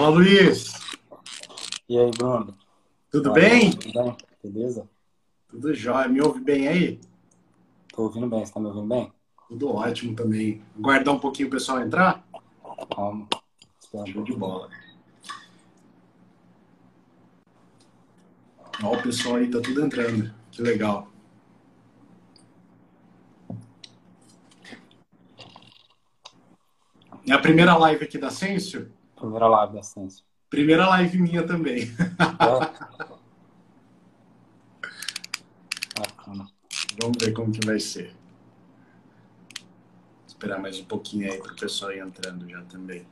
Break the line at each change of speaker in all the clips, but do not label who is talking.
Fala, Luiz.
E aí, Bruno?
Tudo bem?
Tudo bem? Beleza?
Tudo jóia. Me ouve bem aí?
Tô ouvindo bem. Você tá me ouvindo bem?
Tudo ótimo também. Guardar um pouquinho o pessoal entrar?
Vamos.
Show de bola. Ó, o pessoal aí tá tudo entrando. Que legal. É a primeira live aqui da Sensio?
Primeira live da Sensio.
Primeira live minha também. É. Bacana. Vamos ver como que vai ser. Vou esperar mais um pouquinho aí para o pessoal ir entrando já também.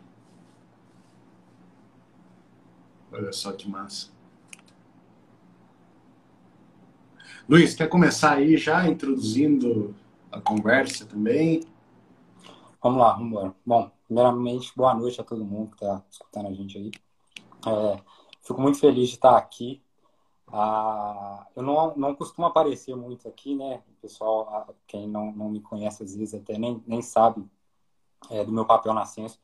Olha só que massa. Luiz, quer começar aí já introduzindo a conversa também?
Vamos lá, vamos embora. Bom, primeiramente, boa noite a todo mundo que está escutando a gente aí. É, fico muito feliz de estar aqui. Ah, eu não, não costumo aparecer muito aqui, né? O pessoal, quem não, não me conhece às vezes até nem, nem sabe é, do meu papel na Ciência.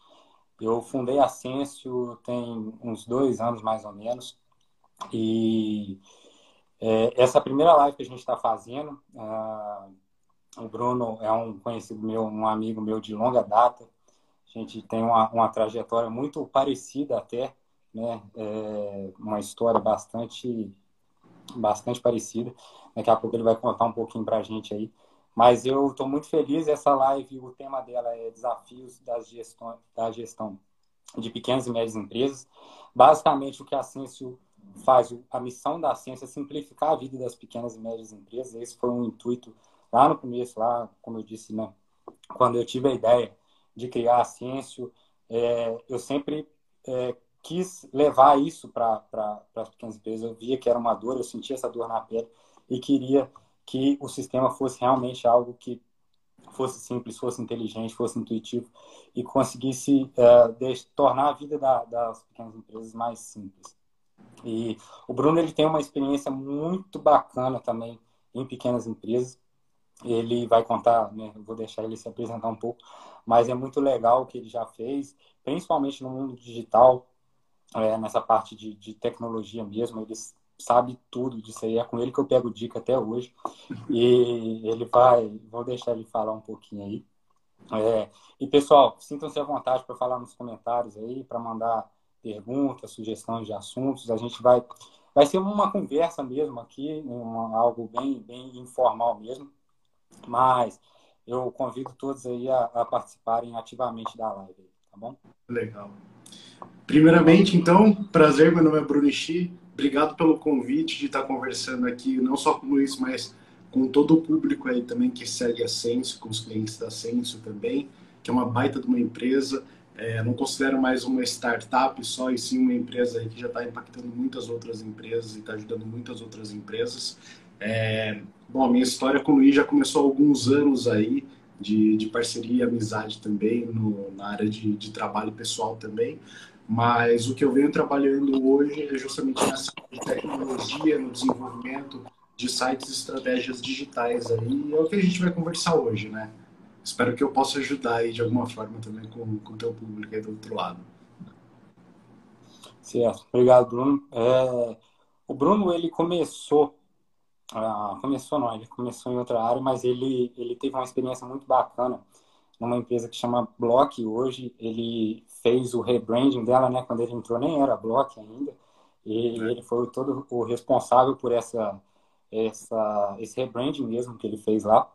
Eu fundei a Ciência tem uns dois anos mais ou menos. E é, essa primeira live que a gente está fazendo, ah, o Bruno é um conhecido meu, um amigo meu de longa data. A gente tem uma, uma trajetória muito parecida até, né? É uma história bastante, bastante parecida. Daqui a pouco ele vai contar um pouquinho para a gente aí. Mas eu estou muito feliz. Essa live, o tema dela é desafios da gestão, da gestão de pequenas e médias empresas. Basicamente, o que a Ciência faz, a missão da Ciência é simplificar a vida das pequenas e médias empresas. Esse foi um intuito lá no começo, lá, como eu disse, né, quando eu tive a ideia de criar a Ciência, é, eu sempre é, quis levar isso para as pequenas empresas. Eu via que era uma dor, eu sentia essa dor na pele e queria que o sistema fosse realmente algo que fosse simples, fosse inteligente, fosse intuitivo e conseguisse é, de, tornar a vida da, das pequenas empresas mais simples. E o Bruno ele tem uma experiência muito bacana também em pequenas empresas ele vai contar, né, vou deixar ele se apresentar um pouco, mas é muito legal o que ele já fez, principalmente no mundo digital, é, nessa parte de, de, tecnologia mesmo, ele sabe tudo disso aí, é com ele que eu pego dica até hoje, e ele vai, vou deixar ele falar um pouquinho aí. É, e pessoal, sintam-se à vontade para falar nos comentários aí, para mandar perguntas, sugestões de assuntos, a gente vai, vai ser uma conversa mesmo aqui, uma, algo bem, bem informal mesmo, mas eu convido todos aí a, a participarem ativamente da live, tá bom?
Legal. Primeiramente, então, prazer, meu nome é Bruno Ixi. Obrigado pelo convite de estar conversando aqui, não só com o Luiz, mas com todo o público aí também que segue a Senso, com os clientes da Senso também, que é uma baita de uma empresa. É, não considero mais uma startup só, e sim uma empresa aí que já está impactando muitas outras empresas e está ajudando muitas outras empresas. É, bom, a minha história com o Luiz já começou há alguns anos aí, de, de parceria e amizade também, no, na área de, de trabalho pessoal também. Mas o que eu venho trabalhando hoje é justamente nessa tecnologia, no desenvolvimento de sites e estratégias digitais aí. É o que a gente vai conversar hoje, né? Espero que eu possa ajudar aí de alguma forma também com, com o teu público aí do outro lado.
Certo. Obrigado, Bruno. É, o Bruno, ele começou ah, começou não, ele começou em outra área, mas ele, ele teve uma experiência muito bacana numa empresa que chama Block. Hoje ele fez o rebranding dela, né? Quando ele entrou nem era Block ainda. E é. ele foi todo o responsável por essa, essa, esse rebranding mesmo que ele fez lá.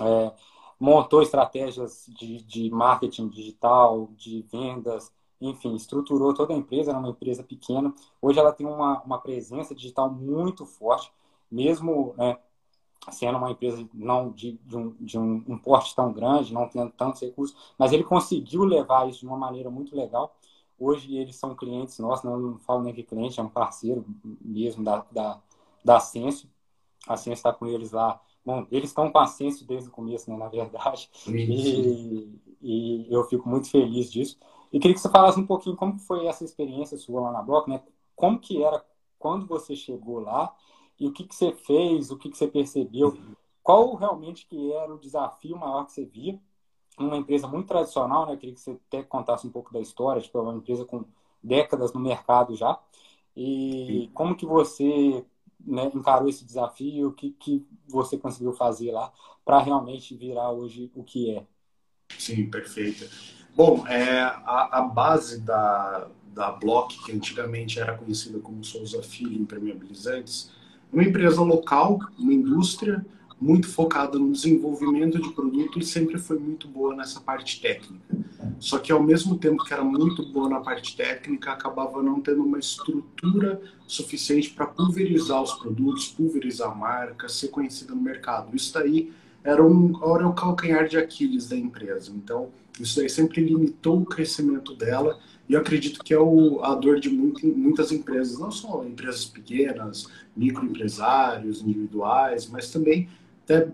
É, montou estratégias de, de marketing digital, de vendas, enfim, estruturou toda a empresa, era uma empresa pequena. Hoje ela tem uma, uma presença digital muito forte mesmo né, sendo uma empresa não de, de, um, de um, um, porte tão grande, não tendo tantos recursos, mas ele conseguiu levar isso de uma maneira muito legal. Hoje eles são clientes nossos, não, não falo nem que cliente, é um parceiro mesmo da, da, da Ascenso. A Ascenso está com eles lá. Bom, eles estão com a Ascenso desde o começo, né, na verdade. E, e, eu fico muito feliz disso. E queria que você falasse um pouquinho como foi essa experiência sua lá na Bloco, né? Como que era quando você chegou lá e o que, que você fez, o que, que você percebeu, qual realmente que era o desafio maior que você via uma empresa muito tradicional, né? Eu queria que você até contasse um pouco da história, tipo, é uma empresa com décadas no mercado já. E como que você né, encarou esse desafio? O que, que você conseguiu fazer lá para realmente virar hoje o que é?
Sim, perfeito. Bom, é, a, a base da, da Block, que antigamente era conhecida como Souza Filho Impermeabilizantes, uma empresa local, uma indústria muito focada no desenvolvimento de produto e sempre foi muito boa nessa parte técnica. Só que ao mesmo tempo que era muito boa na parte técnica, acabava não tendo uma estrutura suficiente para pulverizar os produtos, pulverizar a marca, ser conhecida no mercado. Isso daí era, um, era o calcanhar de Aquiles da empresa. Então, isso daí sempre limitou o crescimento dela e eu acredito que é o, a dor de muito, muitas empresas, não só empresas pequenas, microempresários, individuais, mas também até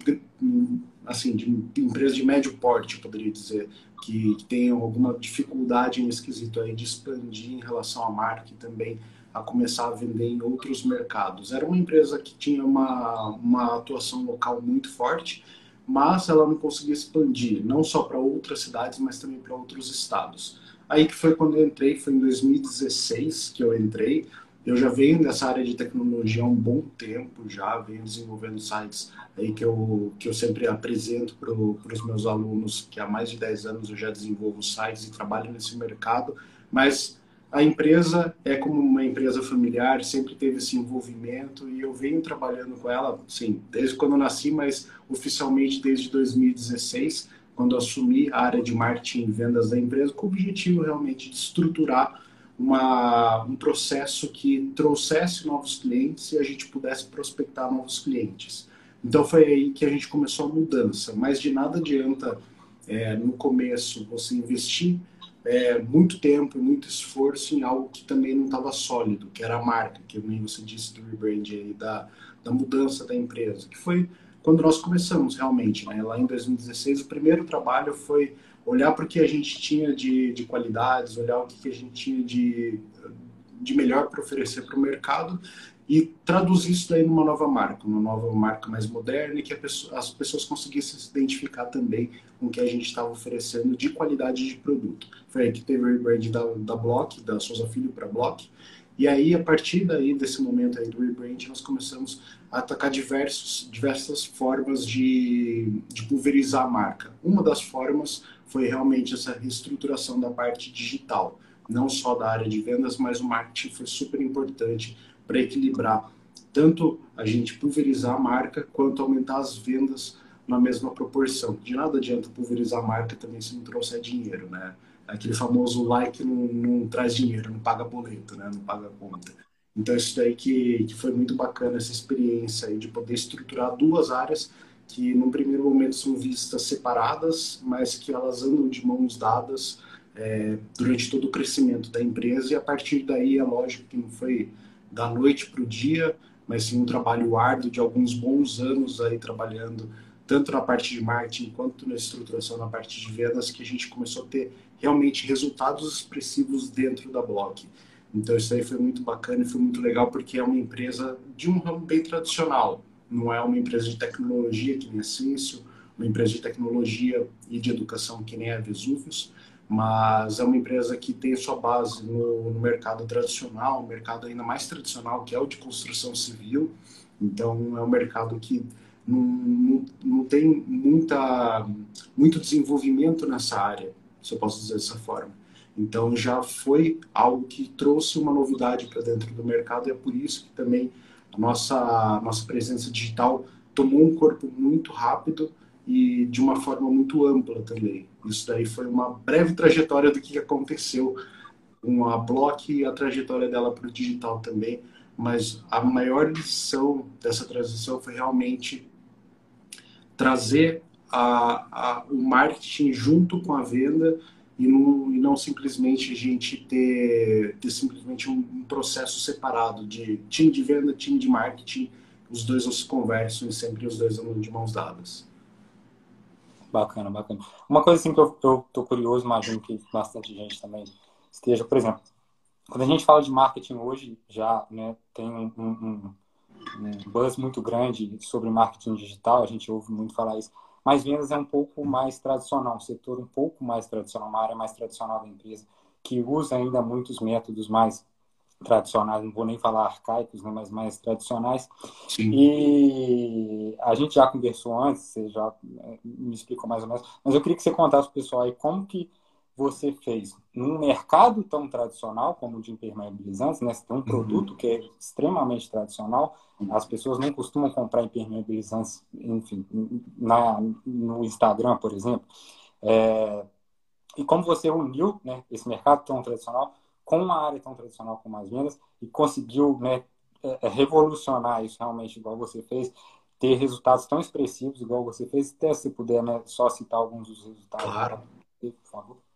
assim de empresas de médio porte, poderia dizer, que, que tenham alguma dificuldade em esquisito aí de expandir em relação à marca e também a começar a vender em outros mercados. Era uma empresa que tinha uma, uma atuação local muito forte, mas ela não conseguia expandir, não só para outras cidades, mas também para outros estados. Aí que foi quando eu entrei, foi em 2016 que eu entrei. Eu já venho dessa área de tecnologia há um bom tempo, já venho desenvolvendo sites aí que eu, que eu sempre apresento para os meus alunos, que há mais de 10 anos eu já desenvolvo sites e trabalho nesse mercado, mas a empresa é como uma empresa familiar, sempre teve esse envolvimento e eu venho trabalhando com ela, sim, desde quando eu nasci, mas oficialmente desde 2016, quando assumi a área de marketing e vendas da empresa, com o objetivo realmente de estruturar uma, um processo que trouxesse novos clientes e a gente pudesse prospectar novos clientes. Então foi aí que a gente começou a mudança. Mas de nada adianta é, no começo você investir é, muito tempo e muito esforço em algo que também não estava sólido, que era a marca, que nem você disse do rebrand da, da mudança da empresa, que foi quando nós começamos realmente, né? Lá em 2016, o primeiro trabalho foi olhar para o que a gente tinha de, de qualidades, olhar o que, que a gente tinha de, de melhor para oferecer para o mercado e traduzir isso daí numa nova marca, uma nova marca mais moderna e que pessoa, as pessoas conseguissem se identificar também com o que a gente estava oferecendo de qualidade de produto. Foi aí que teve o rebrand da, da Block, da Souza Filho para Block, e aí, a partir daí, desse momento aí do rebrand, nós começamos atacar diversos, diversas formas de, de pulverizar a marca. Uma das formas foi realmente essa reestruturação da parte digital, não só da área de vendas, mas o marketing foi super importante para equilibrar tanto a gente pulverizar a marca quanto aumentar as vendas na mesma proporção. De nada adianta pulverizar a marca também se não trouxer dinheiro, né? Aquele famoso like não, não traz dinheiro, não paga boleto, né? Não paga conta. Então isso daí que, que foi muito bacana essa experiência aí de poder estruturar duas áreas que no primeiro momento são vistas separadas, mas que elas andam de mãos dadas é, durante todo o crescimento da empresa e a partir daí é lógico que não foi da noite para o dia, mas sim um trabalho árduo de alguns bons anos aí trabalhando tanto na parte de marketing quanto na estruturação na parte de vendas que a gente começou a ter realmente resultados expressivos dentro da Block. Então isso aí foi muito bacana e foi muito legal porque é uma empresa de um ramo bem tradicional, não é uma empresa de tecnologia que nem a Ciência, uma empresa de tecnologia e de educação que nem a Vesuvius, mas é uma empresa que tem sua base no, no mercado tradicional, um mercado ainda mais tradicional, que é o de construção civil. Então, é um mercado que não, não, não tem muita, muito desenvolvimento nessa área, se eu posso dizer dessa forma. Então, já foi algo que trouxe uma novidade para dentro do mercado e é por isso que também a nossa, nossa presença digital tomou um corpo muito rápido e de uma forma muito ampla também. Isso daí foi uma breve trajetória do que aconteceu com a Block e a trajetória dela para o digital também, mas a maior lição dessa transição foi realmente trazer a, a, o marketing junto com a venda e não, e não simplesmente a gente ter, ter simplesmente um, um, processo separado de time de venda, time de marketing, os dois não se conversam e sempre os dois andam de mãos dadas.
Bacana, bacana. Uma coisa assim que eu, eu tô curioso, imagino que bastante gente também esteja, por exemplo, quando a gente fala de marketing hoje, já né, tem um, um, um buzz muito grande sobre marketing digital, a gente ouve muito falar isso mas vendas é um pouco mais tradicional, um setor um pouco mais tradicional, uma área mais tradicional da empresa. Que usa ainda muitos métodos mais tradicionais, não vou nem falar arcaicos, né, mas mais tradicionais. Sim. E a gente já conversou antes, você já eh, me explicou mais ou menos, mas eu queria que você contasse para o pessoal aí como que você fez num mercado tão tradicional como o de impermeabilizantes, né? Você tem um uhum. produto que é extremamente tradicional, as pessoas não costumam comprar impermeabilizantes, enfim, na, no Instagram, por exemplo. É, e como você uniu né, esse mercado tão tradicional com uma área tão tradicional como as vendas e conseguiu né, é, é, revolucionar isso realmente igual você fez, ter resultados tão expressivos igual você fez, até se puder né, só citar alguns dos resultados.
Claro. Por favor.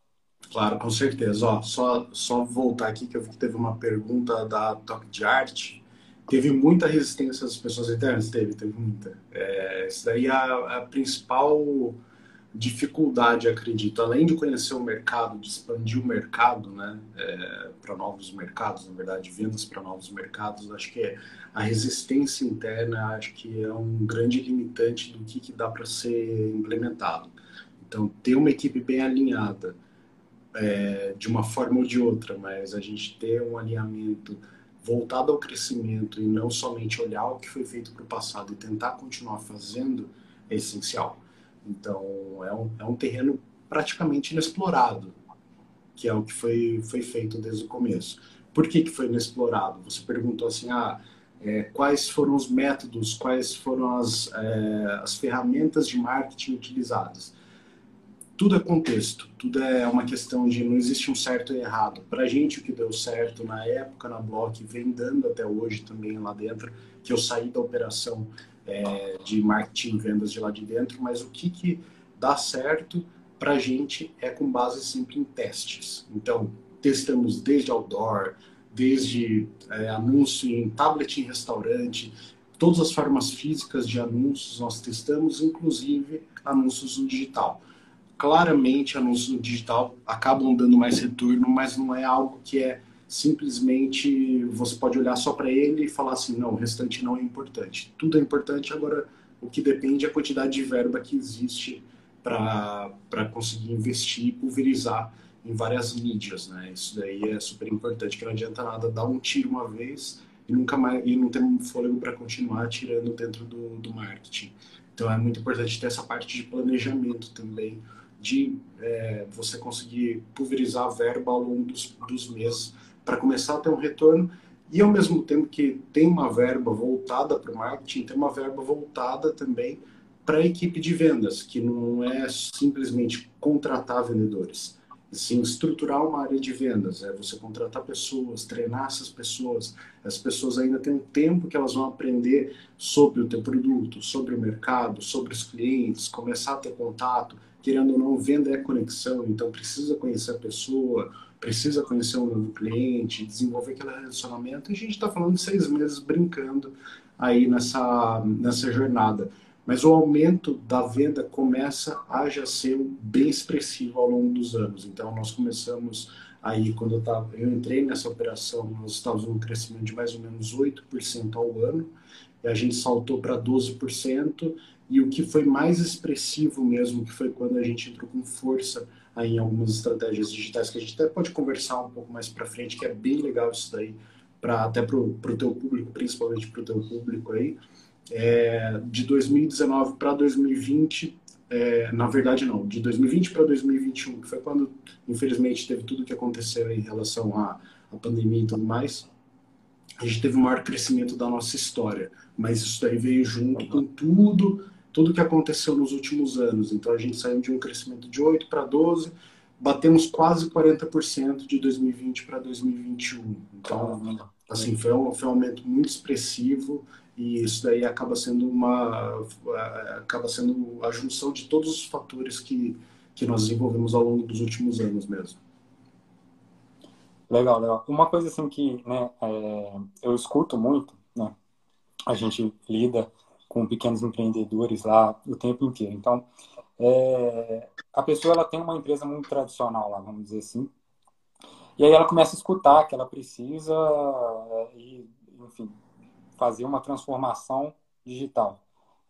Claro, com certeza. Ó, só, só voltar aqui que eu vi que teve uma pergunta da Toque de Arte. Teve muita resistência das pessoas internas? Teve, teve muita. É, isso daí é a, a principal dificuldade, acredito, além de conhecer o mercado, de expandir o mercado, né, é, para novos mercados, na verdade, vendas para novos mercados, acho que é a resistência interna, acho que é um grande limitante do que, que dá para ser implementado. Então, ter uma equipe bem alinhada, é, de uma forma ou de outra, mas a gente ter um alinhamento voltado ao crescimento e não somente olhar o que foi feito para o passado e tentar continuar fazendo é essencial. Então, é um, é um terreno praticamente inexplorado, que é o que foi, foi feito desde o começo. Por que, que foi inexplorado? Você perguntou assim, ah, é, quais foram os métodos, quais foram as, é, as ferramentas de marketing utilizadas? Tudo é contexto, tudo é uma questão de não existe um certo e errado. Para a gente, o que deu certo na época na Block vem dando até hoje também lá dentro, que eu saí da operação é, de marketing e vendas de lá de dentro, mas o que, que dá certo para a gente é com base sempre em testes. Então, testamos desde outdoor, desde é, anúncio em tablet em restaurante, todas as formas físicas de anúncios nós testamos, inclusive anúncios no digital. Claramente, anúncios no digital acabam dando mais retorno, mas não é algo que é simplesmente você pode olhar só para ele e falar assim, não, o restante não é importante. Tudo é importante, agora o que depende é a quantidade de verba que existe para conseguir investir e pulverizar em várias mídias, né? Isso daí é super importante, que não adianta nada dar um tiro uma vez e nunca mais e não ter um fôlego para continuar tirando dentro do, do marketing. Então é muito importante ter essa parte de planejamento também, de é, você conseguir pulverizar a verba ao longo dos, dos meses para começar a ter um retorno. E ao mesmo tempo que tem uma verba voltada para o marketing, tem uma verba voltada também para a equipe de vendas, que não é simplesmente contratar vendedores, sim estruturar uma área de vendas, é você contratar pessoas, treinar essas pessoas, as pessoas ainda têm um tempo que elas vão aprender sobre o teu produto, sobre o mercado, sobre os clientes, começar a ter contato, querendo ou não, venda é conexão, então precisa conhecer a pessoa, precisa conhecer um novo cliente, desenvolver aquele relacionamento. E a gente está falando de seis meses brincando aí nessa, nessa jornada. Mas o aumento da venda começa a já ser bem expressivo ao longo dos anos. Então, nós começamos aí, quando eu, tava, eu entrei nessa operação, nós estávamos um crescimento de mais ou menos 8% ao ano, e a gente saltou para 12%, e o que foi mais expressivo mesmo, que foi quando a gente entrou com força aí em algumas estratégias digitais que a gente até pode conversar um pouco mais para frente, que é bem legal isso daí, para até para o teu público, principalmente para o teu público aí. É, de 2019 para 2020, é, na verdade não, de 2020 para 2021, que foi quando, infelizmente, teve tudo que aconteceu em relação à, à pandemia e tudo mais, a gente teve o maior crescimento da nossa história. Mas isso daí veio junto com tudo tudo que aconteceu nos últimos anos. Então a gente saiu de um crescimento de 8 para 12, batemos quase 40% de 2020 para 2021. Então, assim, foi um, foi um aumento muito expressivo e isso daí acaba sendo uma acaba sendo a junção de todos os fatores que que nós desenvolvemos ao longo dos últimos anos mesmo.
Legal, legal. Uma coisa assim que né, é, eu escuto muito, né, a gente lida com pequenos empreendedores lá o tempo inteiro. Então, é, a pessoa ela tem uma empresa muito tradicional lá, vamos dizer assim, e aí ela começa a escutar que ela precisa, é, e, enfim, fazer uma transformação digital.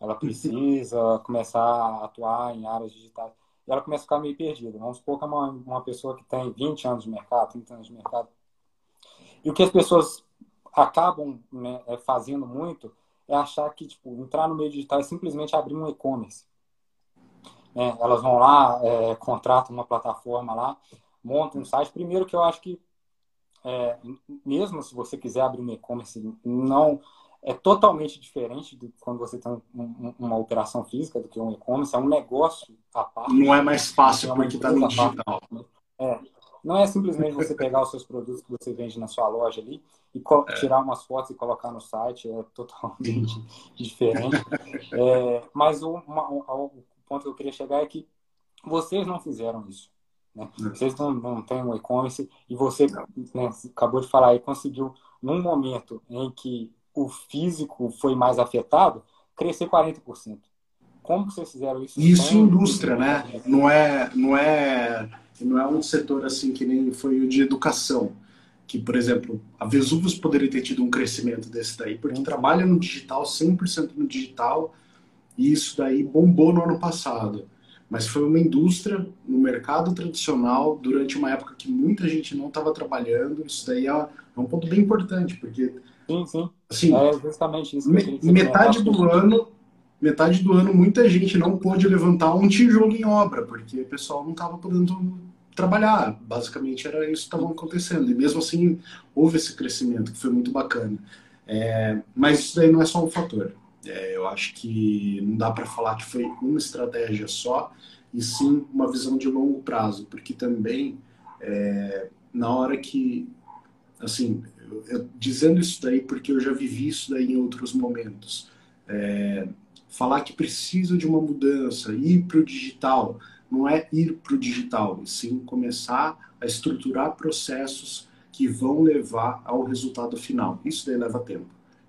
Ela precisa começar a atuar em áreas digitais. E ela começa a ficar meio perdida. Vamos supor que é uma, uma pessoa que tem 20 anos de mercado, 30 anos de mercado. E o que as pessoas acabam né, é, fazendo muito é achar que tipo, entrar no meio digital é simplesmente abrir um e-commerce. É, elas vão lá, é, contratam uma plataforma lá, montam um site. Primeiro que eu acho que, é, mesmo se você quiser abrir um e-commerce, não é totalmente diferente de quando você tem um, uma operação física do que um e-commerce. É um negócio à parte.
Não é mais fácil é porque está no digital.
É, não é simplesmente você pegar os seus produtos que você vende na sua loja ali e é. tirar umas fotos e colocar no site. É totalmente diferente. É, mas o, uma, o, ponto que eu queria chegar é que vocês não fizeram isso. Né? Vocês não, não têm um e-commerce e você né, acabou de falar aí, conseguiu, num momento em que o físico foi mais afetado, crescer 40%. Como vocês fizeram isso?
Isso indústria, né? Não é, não é, não é um setor assim que nem foi o de educação. Que, por exemplo, a Vesúvios poderia ter tido um crescimento desse daí, porque uhum. trabalha no digital, 100% no digital, e isso daí bombou no ano passado. Mas foi uma indústria no mercado tradicional durante uma época que muita gente não estava trabalhando. Isso daí é, é um ponto bem importante, porque
Sim, sim. Assim, é justamente isso.
Me, metade do ano, metade do ano, muita gente não pôde levantar um tijolo em obra, porque o pessoal não estava podendo trabalhar. Basicamente era isso que estava acontecendo. E mesmo assim houve esse crescimento que foi muito bacana. É, mas isso daí não é só um fator. É, eu acho que não dá para falar que foi uma estratégia só, e sim uma visão de longo prazo, porque também é, na hora que, assim, eu, dizendo isso daí porque eu já vivi isso daí em outros momentos. É, falar que precisa de uma mudança, ir para o digital, não é ir para o digital, e sim começar a estruturar processos que vão levar ao resultado final. Isso daí leva tempo.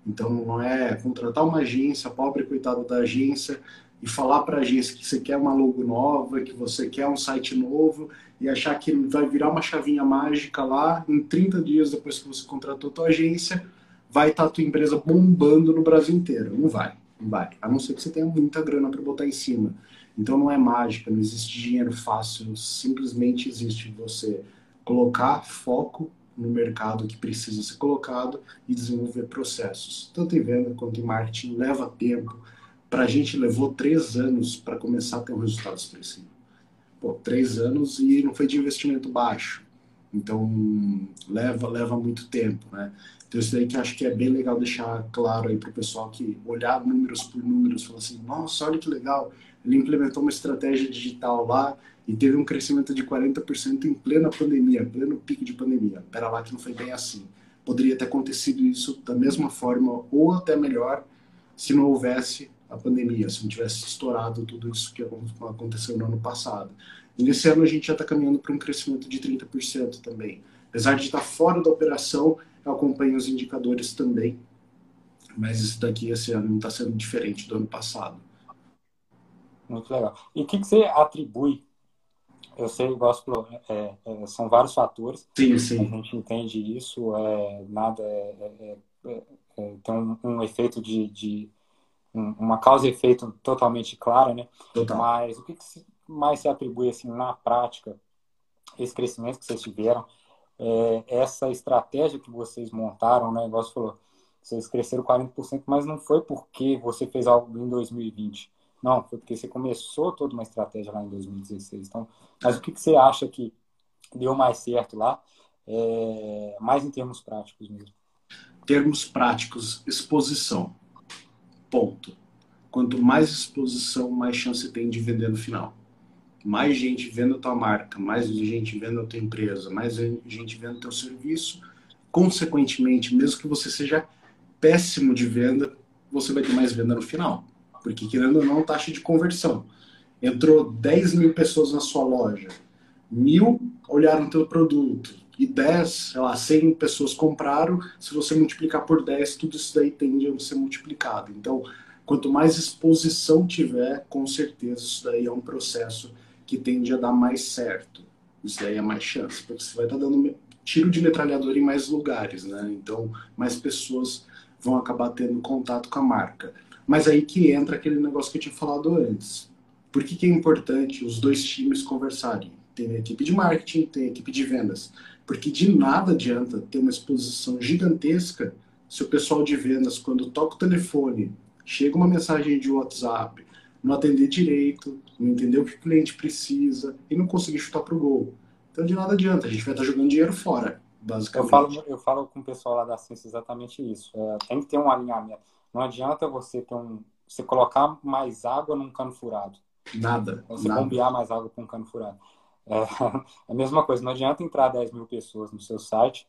Então não é contratar uma agência, pobre coitado da agência, e falar para a agência que você quer uma logo nova, que você quer um site novo e achar que vai virar uma chavinha mágica lá, em 30 dias depois que você contratou a tua agência, vai estar tá a tua empresa bombando no Brasil inteiro. Não vai, A não ser que você tenha muita grana para botar em cima. Então não é mágica, não existe dinheiro fácil, simplesmente existe você colocar foco no mercado que precisa ser colocado e desenvolver processos. Tanto em venda quanto em marketing leva tempo, para a gente levou três anos para começar a ter um resultado expressivo. Pô, três anos e não foi de investimento baixo. Então, leva, leva muito tempo, né? Então, isso daí que acho que é bem legal deixar claro aí para o pessoal que olhar números por números, falar assim, nossa, olha que legal, ele implementou uma estratégia digital lá e teve um crescimento de 40% em plena pandemia, pleno pico de pandemia. Pera lá que não foi bem assim. Poderia ter acontecido isso da mesma forma ou até melhor se não houvesse a pandemia, se não tivesse estourado tudo isso que aconteceu no ano passado. E nesse ano a gente já está caminhando para um crescimento de 30% também. Apesar de estar fora da operação, eu acompanho os indicadores também, mas isso daqui esse ano não está sendo diferente do ano passado.
Muito legal. E o que, que você atribui? Eu sei, gosto, é, é, são vários fatores.
Sim, sim.
A gente entende isso, é, nada é, é, é tem um, um, efeito de, de uma causa e efeito totalmente clara, né? Total. Mas o que, que mais se atribui assim na prática esse crescimento que vocês tiveram, é, essa estratégia que vocês montaram, né? Igual você falou, vocês cresceram 40%, mas não foi porque você fez algo em 2020. Não, foi porque você começou toda uma estratégia lá em 2016. Então, mas o que, que você acha que deu mais certo lá, é, mais em termos práticos mesmo?
Termos práticos, exposição. Ponto. Quanto mais exposição, mais chance tem de vender no final. Mais gente vendo tua marca, mais gente vendo tua empresa, mais gente vendo teu serviço. Consequentemente, mesmo que você seja péssimo de venda, você vai ter mais venda no final. Porque, querendo ou não, taxa de conversão. Entrou 10 mil pessoas na sua loja, mil olharam teu produto, e 10, sei lá, 100 pessoas compraram, se você multiplicar por 10, tudo isso daí tende a ser multiplicado. Então, quanto mais exposição tiver, com certeza isso daí é um processo que tende a dar mais certo. Isso daí é mais chance, porque você vai estar dando tiro de metralhador em mais lugares, né? Então, mais pessoas vão acabar tendo contato com a marca. Mas aí que entra aquele negócio que eu tinha falado antes. Por que, que é importante os dois times conversarem? Tem a equipe de marketing, tem a equipe de vendas. Porque de nada adianta ter uma exposição gigantesca se o pessoal de vendas, quando toca o telefone, chega uma mensagem de WhatsApp, não atender direito, não entender o que o cliente precisa e não conseguir chutar para o gol. Então, de nada adianta, a gente vai estar jogando dinheiro fora, basicamente.
Eu falo, eu falo com o pessoal lá da ciência exatamente isso. É, tem que ter um alinhamento. Não adianta você ter um, você colocar mais água num cano furado.
Nada.
Você
nada.
bombear mais água com um cano furado. É, é a mesma coisa. Não adianta entrar 10 mil pessoas no seu site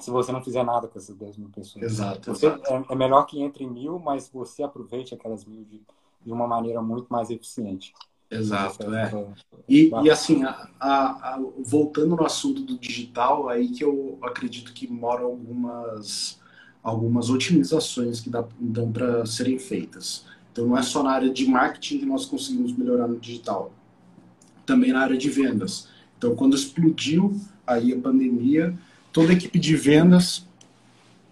se você não fizer nada com essas 10 mil pessoas.
Exato.
Você,
exato.
É, é, melhor que entre mil, mas você aproveite aquelas mil de, de uma maneira muito mais eficiente.
Exato, é. E, e assim, a, a, a, voltando no assunto do digital, aí que eu acredito que moram algumas, algumas otimizações que dá, dão para serem feitas. Então, não é só na área de marketing que nós conseguimos melhorar no digital, também na área de vendas. Então, quando explodiu aí a pandemia, toda a equipe de vendas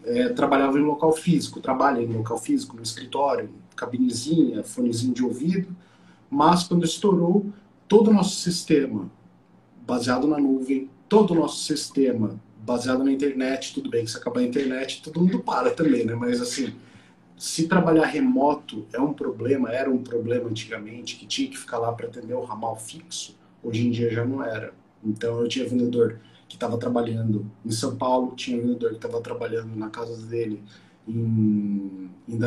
é, trabalhava em local físico, trabalha em local físico, no escritório, cabinezinha, fonezinho de ouvido, mas quando estourou, todo o nosso sistema baseado na nuvem, todo o nosso sistema baseado na internet, tudo bem que se acabar a internet, todo mundo para também, né? Mas assim, se trabalhar remoto é um problema, era um problema antigamente, que tinha que ficar lá para atender o ramal fixo, hoje em dia já não era. Então eu tinha vendedor que estava trabalhando em São Paulo, tinha vendedor que estava trabalhando na casa dele em, em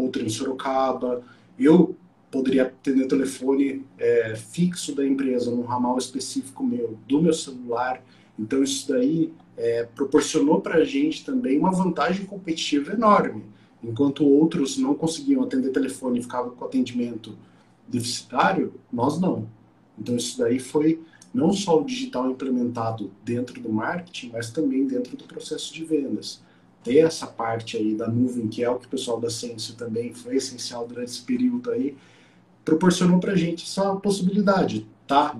Outro em Sorocaba. Eu poderia atender telefone é, fixo da empresa, num ramal específico meu, do meu celular. Então, isso daí é, proporcionou para a gente também uma vantagem competitiva enorme. Enquanto outros não conseguiam atender telefone e ficavam com atendimento deficitário, nós não. Então, isso daí foi não só o digital implementado dentro do marketing, mas também dentro do processo de vendas. Ter essa parte aí da nuvem, que é o que o pessoal da Senso também foi essencial durante esse período aí, proporcionou para a gente essa possibilidade, tá?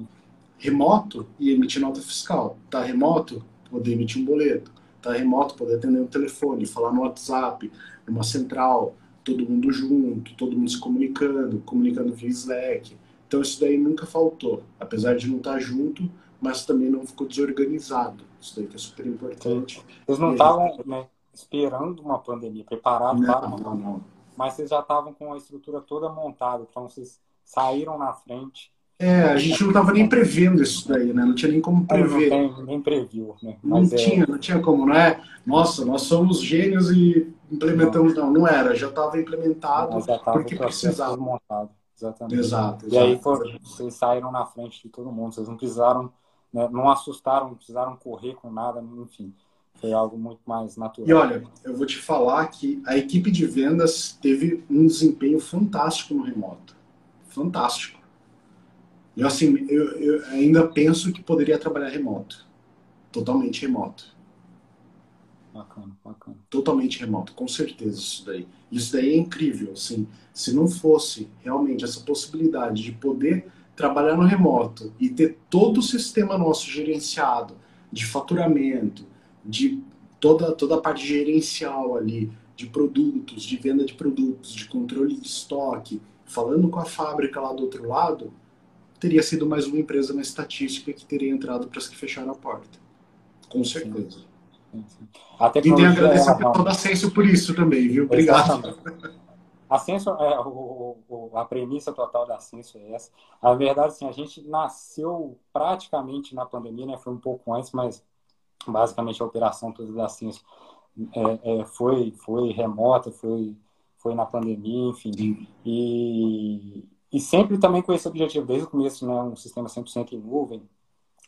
Remoto e emitir nota fiscal, tá? Remoto, poder emitir um boleto, tá? Remoto, poder atender um telefone, falar no WhatsApp, numa central, todo mundo junto, todo mundo se comunicando, comunicando via Slack. Então isso daí nunca faltou, apesar de não estar junto, mas também não ficou desorganizado. Isso daí que é super importante.
Vocês não estavam né, esperando uma pandemia, preparados
não,
para uma
não
mas vocês já estavam com a estrutura toda montada, então vocês saíram na frente.
É, a gente não estava nem prevendo isso daí, né? Não tinha nem como prever.
Não tem, nem previu, né?
Mas não é... tinha, não tinha como, não é? Nossa, nós somos gênios e implementamos. Não, não, não era, já estava implementado
já
porque precisava.
Montado, exatamente.
Exato,
exato. E aí vocês saíram na frente de todo mundo, vocês não precisaram, né, não assustaram, não precisaram correr com nada, enfim. Foi algo muito mais natural.
E olha, eu vou te falar que a equipe de vendas teve um desempenho fantástico no remoto. Fantástico. Eu, assim, eu, eu ainda penso que poderia trabalhar remoto. Totalmente remoto.
Bacana, bacana.
Totalmente remoto, com certeza isso daí. Isso daí é incrível, assim. Se não fosse realmente essa possibilidade de poder trabalhar no remoto e ter todo o sistema nosso gerenciado de faturamento, de toda, toda a parte gerencial ali, de produtos, de venda de produtos, de controle de estoque, falando com a fábrica lá do outro lado, teria sido mais uma empresa na estatística que teria entrado para as que fecharam a porta. Com certeza. Sim, sim. A e tenho que agradecer ao pessoal da Ascenso por isso também, viu? Obrigado.
A Ascenso, é, o, o, a premissa total da Ascenso é essa. A verdade, assim, a gente nasceu praticamente na pandemia, né? Foi um pouco antes, mas basicamente a operação toda da ciência é, é, foi, foi remota, foi, foi na pandemia, enfim. E, e sempre também com esse objetivo, desde o começo, né, um sistema 100% em nuvem.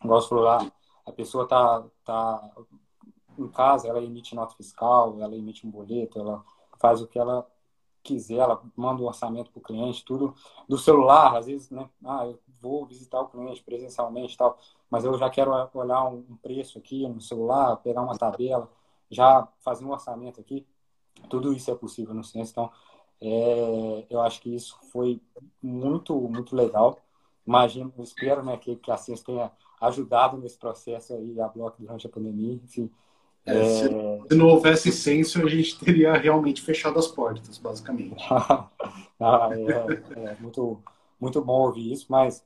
Igual você falou lá, a pessoa está tá em casa, ela emite nota fiscal, ela emite um boleto, ela faz o que ela quiser, ela manda um orçamento para o cliente, tudo do celular, às vezes, né? Ah, eu vou visitar o cliente presencialmente tal, mas eu já quero olhar um preço aqui no celular, pegar uma tabela, já fazer um orçamento aqui. Tudo isso é possível no Ciência, então é, eu acho que isso foi muito, muito legal. Imagino, espero né, que, que a Ciência tenha ajudado nesse processo aí, a Bloco durante a pandemia, enfim.
É, é... Se, se, não houvesse censo, a gente teria realmente fechado as portas, basicamente.
ah, é, é, muito, muito bom ouvir isso, mas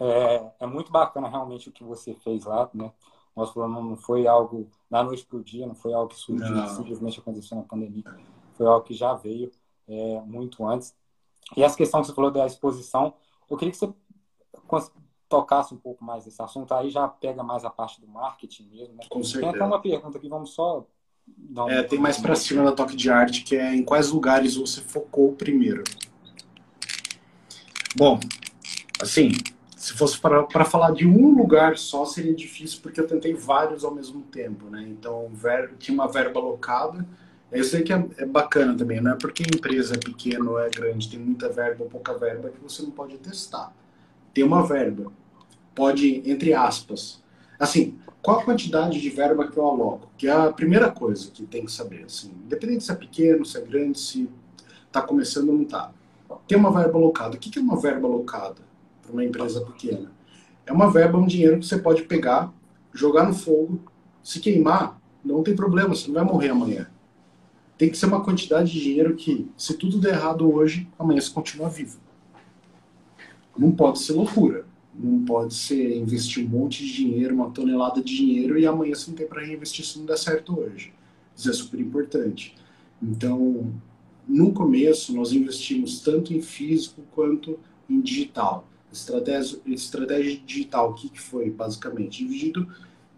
é, é muito bacana realmente o que você fez lá, né? Nós falamos, não foi algo da noite para o dia, não foi algo que surgiu não. simplesmente aconteceu na pandemia, foi algo que já veio é, muito antes. E essa questão que você falou da exposição, eu queria que você tocasse um pouco mais desse assunto, aí já pega mais a parte do marketing mesmo, né?
Com certeza.
Tem até uma pergunta aqui, vamos só
dar É, tem mais para cima da toque de arte, que é em quais lugares você focou primeiro. Bom, assim, se fosse para falar de um lugar só, seria difícil, porque eu tentei vários ao mesmo tempo, né? Então, ver, tinha uma verba alocada. Eu sei que é, é, bacana também, não é porque a empresa é pequena ou é grande, tem muita verba ou pouca verba, que você não pode testar. Tem uma verba. Pode, entre aspas. Assim, qual a quantidade de verba que eu aloco? Que é a primeira coisa que tem que saber. Assim, independente se é pequeno, se é grande, se está começando ou não está. Tem uma verba alocada. O que é uma verba alocada? Para uma empresa pequena. É uma verba, um dinheiro que você pode pegar, jogar no fogo, se queimar, não tem problema, você não vai morrer amanhã. Tem que ser uma quantidade de dinheiro que, se tudo der errado hoje, amanhã você continua vivo. Não pode ser loucura. Não pode ser investir um monte de dinheiro, uma tonelada de dinheiro, e amanhã você não tem para reinvestir se não der certo hoje. Isso é super importante. Então, no começo, nós investimos tanto em físico quanto em digital. Estratégia, estratégia digital, o que, que foi basicamente? Dividido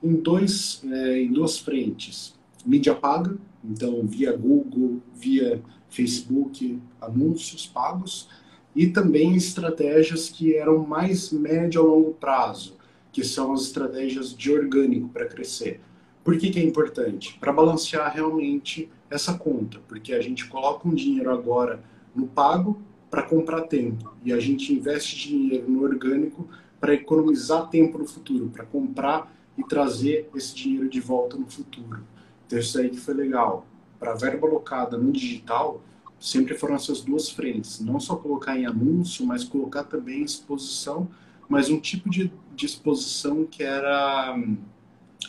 em, dois, é, em duas frentes. Mídia paga, então via Google, via Facebook, anúncios pagos, e também estratégias que eram mais médio a longo prazo, que são as estratégias de orgânico para crescer. Por que, que é importante? Para balancear realmente essa conta, porque a gente coloca um dinheiro agora no pago para comprar tempo. E a gente investe dinheiro no orgânico para economizar tempo no futuro, para comprar e trazer esse dinheiro de volta no futuro. Então isso aí que foi legal. Para verba alocada no digital, sempre foram essas duas frentes. Não só colocar em anúncio, mas colocar também em exposição, mas um tipo de, de exposição que era hum,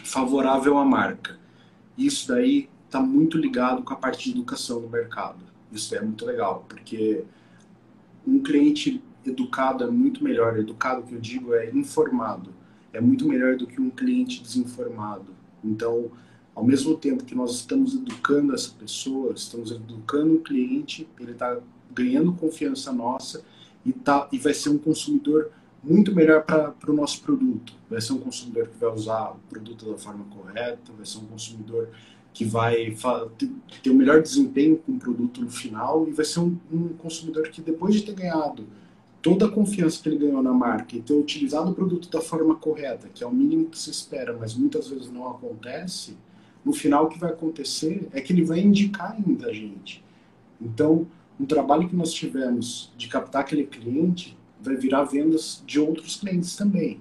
favorável à marca. Isso daí está muito ligado com a parte de educação do mercado. Isso é muito legal, porque um cliente educado é muito melhor. Educado que eu digo é informado. É muito melhor do que um cliente desinformado. Então, ao mesmo tempo que nós estamos educando essa pessoa, estamos educando o cliente, ele está ganhando confiança nossa e, tá, e vai ser um consumidor muito melhor para o nosso produto. Vai ser um consumidor que vai usar o produto da forma correta, vai ser um consumidor que vai ter o melhor desempenho com o produto no final e vai ser um, um, consumidor que depois de ter ganhado toda a confiança que ele ganhou na marca e ter utilizado o produto da forma correta, que é o mínimo que se espera, mas muitas vezes não acontece, no final o que vai acontecer é que ele vai indicar ainda a gente. Então, um trabalho que nós tivemos de captar aquele cliente vai virar vendas de outros clientes também.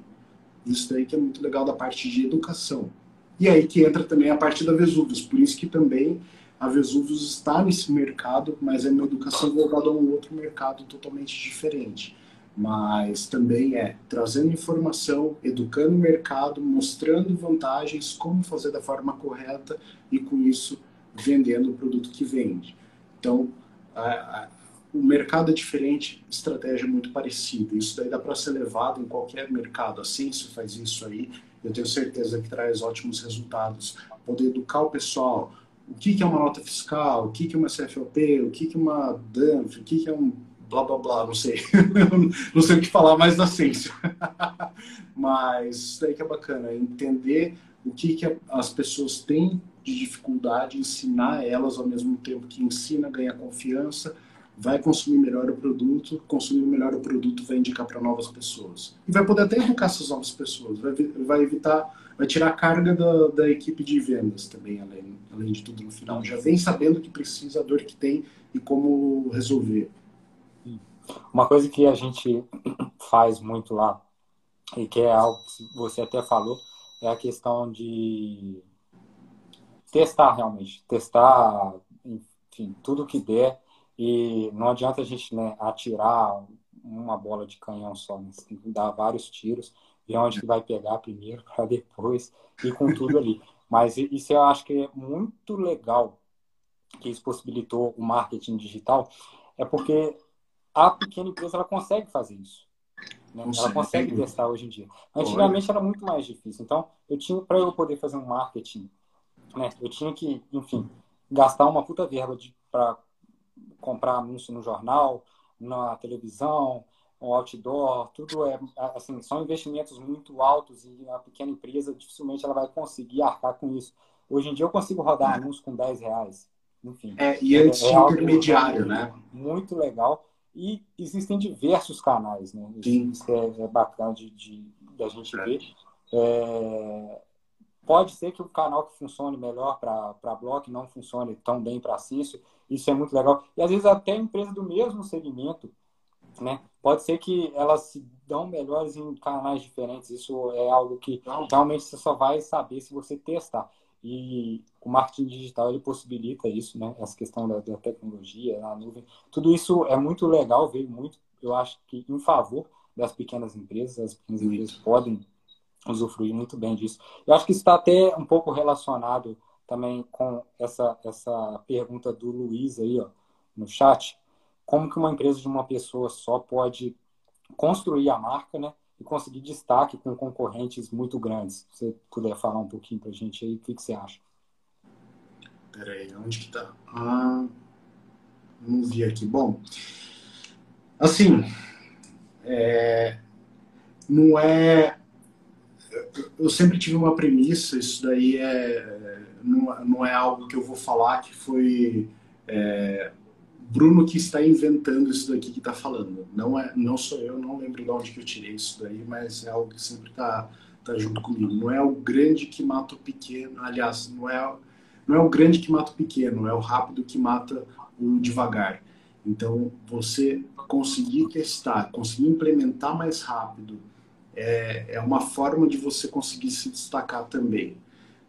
Isso daí que é muito legal da parte de educação. E aí que entra também a parte da Vesúvios, por isso que também a Vesúvios está nesse mercado, mas é uma educação voltada a um outro mercado totalmente diferente. Mas também é trazendo informação, educando o mercado, mostrando vantagens, como fazer da forma correta e com isso vendendo o produto que vende. Então, a, a, o mercado é diferente, estratégia é muito parecida. Isso daí dá para ser levado em qualquer mercado. A Ciência faz isso aí, eu tenho certeza que traz ótimos resultados. Poder educar o pessoal, o que, é uma nota fiscal, o que, é uma CFOP, o que, é uma DANF, o que, é um blá blá blá, não sei. não sei o que falar mais da ciência. Mas isso daí que é bacana, é entender o que, que as pessoas têm de dificuldade, ensinar elas ao mesmo tempo que ensina, ganha confiança vai consumir melhor o produto, consumir melhor o produto vai indicar para novas pessoas. E vai poder até educar essas novas pessoas, vai, vai evitar, vai tirar a carga da, da equipe de vendas também, além, além de tudo no final. Já vem sabendo o que precisa, a dor que tem e como resolver.
Uma coisa que a gente faz muito lá, e que é algo que você até falou, é a questão de testar realmente, testar, enfim, tudo que der e não adianta a gente né, atirar uma bola de canhão só, né? Você tem que dar vários tiros, ver onde que vai pegar primeiro para depois ir com tudo ali. Mas isso eu acho que é muito legal que isso possibilitou o marketing digital, é porque a pequena empresa ela consegue fazer isso. Né? Ela consegue testar hoje em dia. Antigamente era muito mais difícil. Então, eu tinha para eu poder fazer um marketing, né? Eu tinha que, enfim, gastar uma puta verba para comprar anúncio no jornal, na televisão, um outdoor, tudo é assim, são investimentos muito altos e a pequena empresa dificilmente ela vai conseguir arcar com isso. Hoje em dia eu consigo rodar anúncio com 10 reais. Enfim.
É, e antes é, é intermediário, né?
Muito legal. E existem diversos canais, né? Sim. Isso é, é bacana de, de, de, a gente é. ver. É, pode ser que o canal que funcione melhor para Block não funcione tão bem para Cício. Isso é muito legal. E às vezes até empresa do mesmo segmento, né? Pode ser que elas se dão melhores em canais diferentes. Isso é algo que realmente você só vai saber se você testar. E o marketing digital ele possibilita isso, né? Essa questão da, da tecnologia, na nuvem. Tudo isso é muito legal, veio muito, eu acho que em favor das pequenas empresas. As pequenas empresas podem usufruir muito bem disso. Eu acho que isso está até um pouco relacionado também com essa, essa pergunta do Luiz aí, ó, no chat. Como que uma empresa de uma pessoa só pode construir a marca, né? e conseguir destaque com concorrentes muito grandes. Se você puder falar um pouquinho para a gente aí, o que, que você acha?
Peraí, onde que tá? Ah, não vi aqui. Bom, assim, é, não é. Eu sempre tive uma premissa, isso daí é, não, não é algo que eu vou falar que foi é, Bruno que está inventando isso daqui que está falando. Não é, não sou eu, não lembro de onde que eu tirei isso daí, mas é algo que sempre está tá junto comigo. Não é o grande que mata o pequeno, aliás, não é, não é o grande que mata o pequeno, é o rápido que mata o devagar. Então, você conseguir testar, conseguir implementar mais rápido, é, é uma forma de você conseguir se destacar também.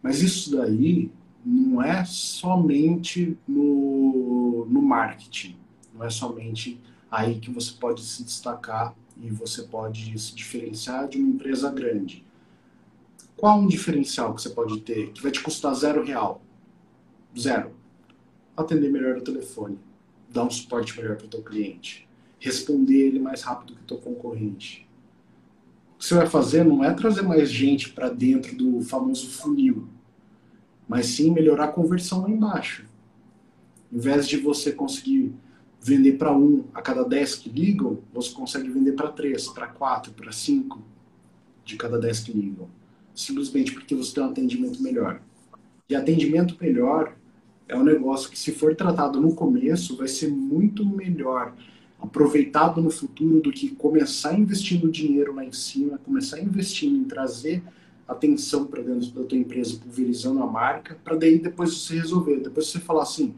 Mas isso daí não é somente no, no marketing, não é somente aí que você pode se destacar e você pode se diferenciar de uma empresa grande. Qual um diferencial que você pode ter que vai te custar zero real? Zero. Atender melhor o telefone, dar um suporte melhor para o teu cliente, responder ele mais rápido que o teu concorrente. Que você vai fazer não é trazer mais gente para dentro do famoso funil, mas sim melhorar a conversão lá embaixo. Em vez de você conseguir vender para um a cada 10 que ligam, você consegue vender para três, para quatro, para cinco de cada 10 que ligam. Simplesmente porque você tem um atendimento melhor. E atendimento melhor é um negócio que, se for tratado no começo, vai ser muito melhor aproveitado no futuro do que começar investindo dinheiro lá em cima, começar investindo em trazer atenção para dentro da tua empresa, pulverizando a marca, para daí depois você resolver. Depois você falar assim,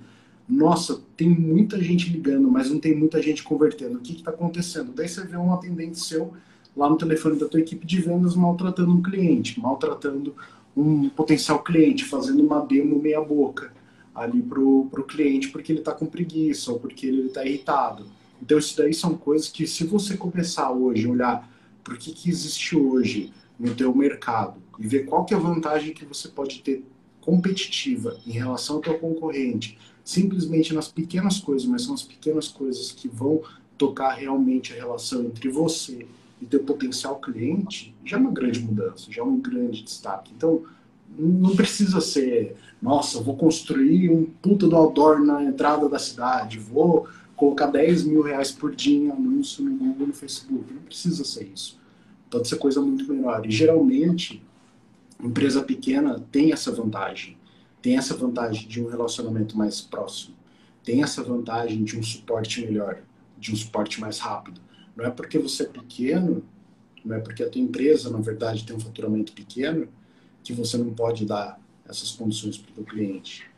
nossa, tem muita gente ligando, mas não tem muita gente convertendo. O que está acontecendo? Daí você vê um atendente seu lá no telefone da tua equipe de vendas maltratando um cliente, maltratando um potencial cliente, fazendo uma demo meia boca ali pro, pro cliente porque ele está com preguiça ou porque ele está irritado. Então isso daí são coisas que se você começar hoje olhar por que, que existe hoje no teu mercado e ver qual que é a vantagem que você pode ter competitiva em relação ao teu concorrente, simplesmente nas pequenas coisas, mas são as pequenas coisas que vão tocar realmente a relação entre você e teu potencial cliente, já é uma grande mudança, já é um grande destaque. Então, não precisa ser, nossa, vou construir um puta do outdoor na entrada da cidade, vou colocar 10 mil reais por dia em anúncio no Google, no Facebook. Não precisa ser isso. Pode ser coisa muito menor. E geralmente, empresa pequena tem essa vantagem. Tem essa vantagem de um relacionamento mais próximo. Tem essa vantagem de um suporte melhor, de um suporte mais rápido. Não é porque você é pequeno, não é porque a tua empresa, na verdade, tem um faturamento pequeno, que você não pode dar essas condições para o cliente.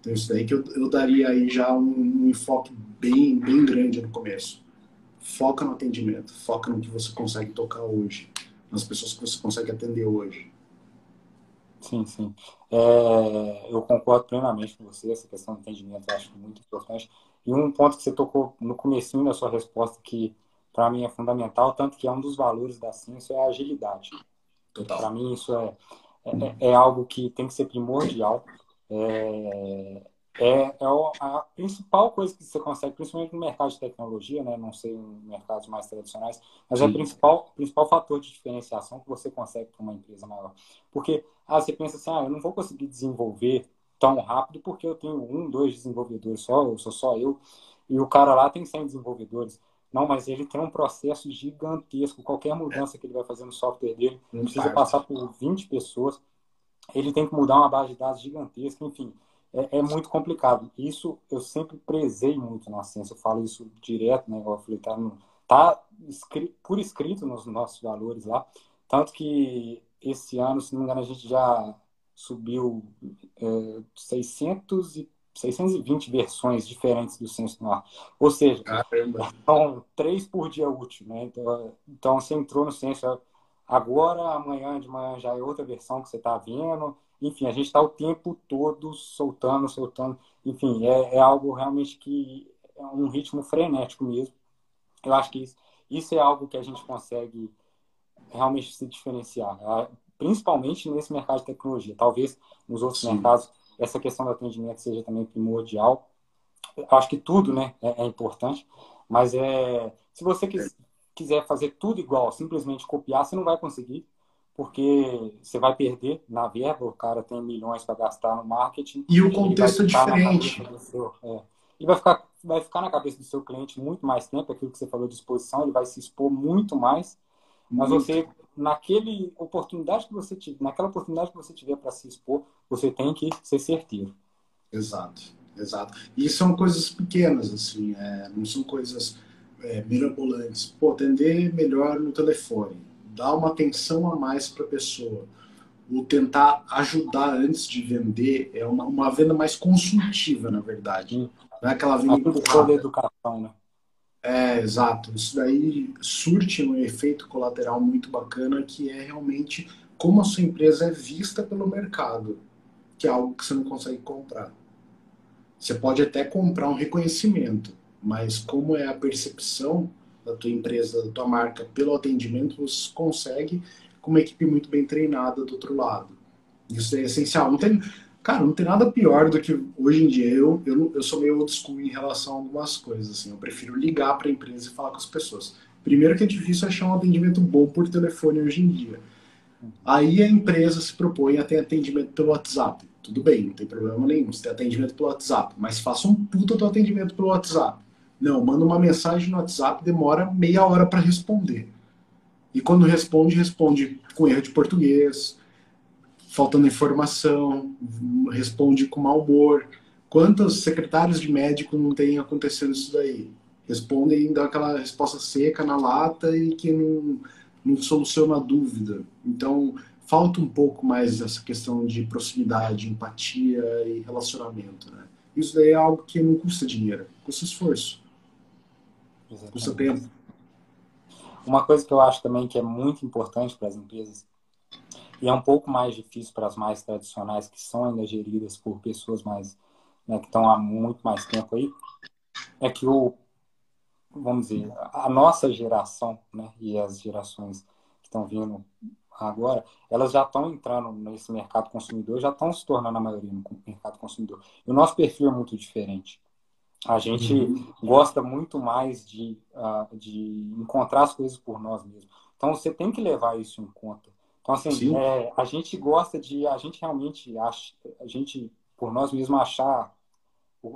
Então, isso daí que eu, eu daria aí já um, um enfoque bem, bem grande no começo foca no atendimento, foca no que você consegue tocar hoje, nas pessoas que você consegue atender hoje.
Sim, sim. É, eu concordo plenamente com você, essa questão do atendimento eu acho muito importante. E um ponto que você tocou no começo da sua resposta que para mim é fundamental, tanto que é um dos valores da ciência, é a agilidade. Para mim isso é, é, é, algo que tem que ser primordial. É, é, é a principal coisa que você consegue, principalmente no mercado de tecnologia, né? não sei em mercados mais tradicionais, mas Sim. é o principal, principal fator de diferenciação que você consegue para uma empresa maior. Porque ah, você pensa assim, ah, eu não vou conseguir desenvolver tão rápido porque eu tenho um, dois desenvolvedores só, eu sou só eu, e o cara lá tem 100 desenvolvedores. Não, mas ele tem um processo gigantesco. Qualquer mudança que ele vai fazer no software dele precisa passar por 20 pessoas. Ele tem que mudar uma base de dados gigantesca, enfim é, é, muito complicado. Isso eu sempre prezei muito na ciência, eu falo isso direto, né? Eu falei, tá, no, tá escrito, por escrito nos nossos valores lá. Tanto que esse ano, se não me engano, a gente já subiu é, 600 e 620 versões diferentes do Censo no ar. Ou seja, Caramba. são três por dia útil, né? Então, então você entrou no Censo agora, amanhã de manhã já é outra versão que você está vendo enfim, a gente está o tempo todo soltando, soltando. Enfim, é, é, algo realmente que é um ritmo frenético mesmo. Eu acho que isso, isso é algo que a gente consegue realmente se diferenciar, ah, principalmente nesse mercado de tecnologia. Talvez nos outros Sim. mercados essa questão do atendimento seja também primordial. Eu acho que tudo né, é, é importante, mas é, se você quiser fazer tudo igual, simplesmente copiar, você não vai conseguir porque você vai perder na verba, o cara tem milhões para gastar no marketing.
E o contexto é diferente.
Seu, é, e vai ficar, vai ficar na cabeça do seu cliente muito mais tempo, aquilo que você falou de exposição, ele vai se expor muito mais, mas muito. você, naquele oportunidade que você tiver, naquela oportunidade que você tiver para se expor, você tem que ser certeiro.
Exato, exato. E são coisas pequenas, assim, é, não são coisas é, mirabolantes. Pô, atender melhor no telefone dar uma atenção a mais para a pessoa, o tentar ajudar antes de vender é uma, uma venda mais consultiva, na verdade. Hum. Não é aquela venda
empurrada. educação, né?
É, exato. Isso daí surte um efeito colateral muito bacana que é realmente como a sua empresa é vista pelo mercado, que é algo que você não consegue comprar. Você pode até comprar um reconhecimento, mas como é a percepção da tua empresa, da tua marca, pelo atendimento, você consegue com uma equipe muito bem treinada do outro lado. Isso é essencial. Não tem, cara, não tem nada pior do que hoje em dia eu, eu, eu sou meio old school em relação a algumas coisas. Assim, eu prefiro ligar para a empresa e falar com as pessoas. Primeiro que é difícil achar um atendimento bom por telefone hoje em dia. Aí a empresa se propõe a ter atendimento pelo WhatsApp. Tudo bem, não tem problema nenhum. Você tem atendimento pelo WhatsApp, mas faça um puta do atendimento pelo WhatsApp. Não, manda uma mensagem no WhatsApp, demora meia hora para responder. E quando responde, responde com erro de português, faltando informação, responde com mau humor. Quantos secretários de médico não tem acontecendo isso daí? Respondem dão aquela resposta seca na lata e que não, não soluciona a dúvida. Então, falta um pouco mais essa questão de proximidade, empatia e relacionamento. Né? Isso daí é algo que não custa dinheiro, custa esforço. Exatamente. tempo.
Uma coisa que eu acho também que é muito importante para as empresas, e é um pouco mais difícil para as mais tradicionais, que são ainda geridas por pessoas mais, né, que estão há muito mais tempo aí, é que o, vamos dizer, a nossa geração, né, e as gerações que estão vindo agora, elas já estão entrando nesse mercado consumidor, já estão se tornando a maioria no mercado consumidor. E o nosso perfil é muito diferente. A gente uhum. gosta muito mais de, uh, de encontrar as coisas por nós mesmos. Então você tem que levar isso em conta. Então, assim, é, a gente gosta de, a gente realmente acha, a gente, por nós mesmos, achar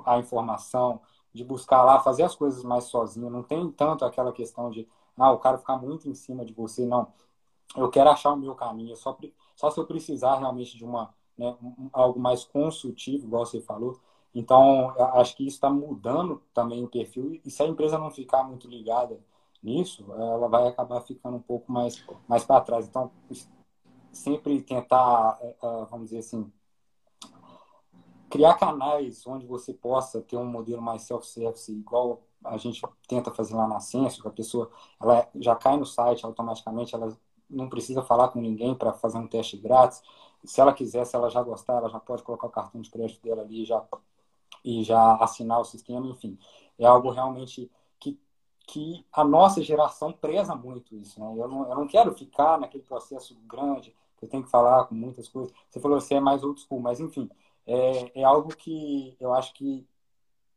a informação, de buscar lá, fazer as coisas mais sozinho. Não tem tanto aquela questão de, ah, o cara ficar muito em cima de você. Não. Eu quero achar o meu caminho. Só, só se eu precisar realmente de uma, né, algo mais consultivo, igual você falou, então, acho que isso está mudando também o perfil. E se a empresa não ficar muito ligada nisso, ela vai acabar ficando um pouco mais, mais para trás. Então, sempre tentar, é, é, vamos dizer assim, criar canais onde você possa ter um modelo mais self-service, igual a gente tenta fazer lá na Ciência, que a pessoa ela já cai no site automaticamente, ela não precisa falar com ninguém para fazer um teste grátis. Se ela quiser, se ela já gostar, ela já pode colocar o cartão de crédito dela ali já e já assinar o sistema, enfim. É algo realmente que, que a nossa geração preza muito isso. Né? Eu, não, eu não quero ficar naquele processo grande, eu tenho que falar com muitas coisas. Você falou que você é mais old school, mas enfim, é, é algo que eu acho que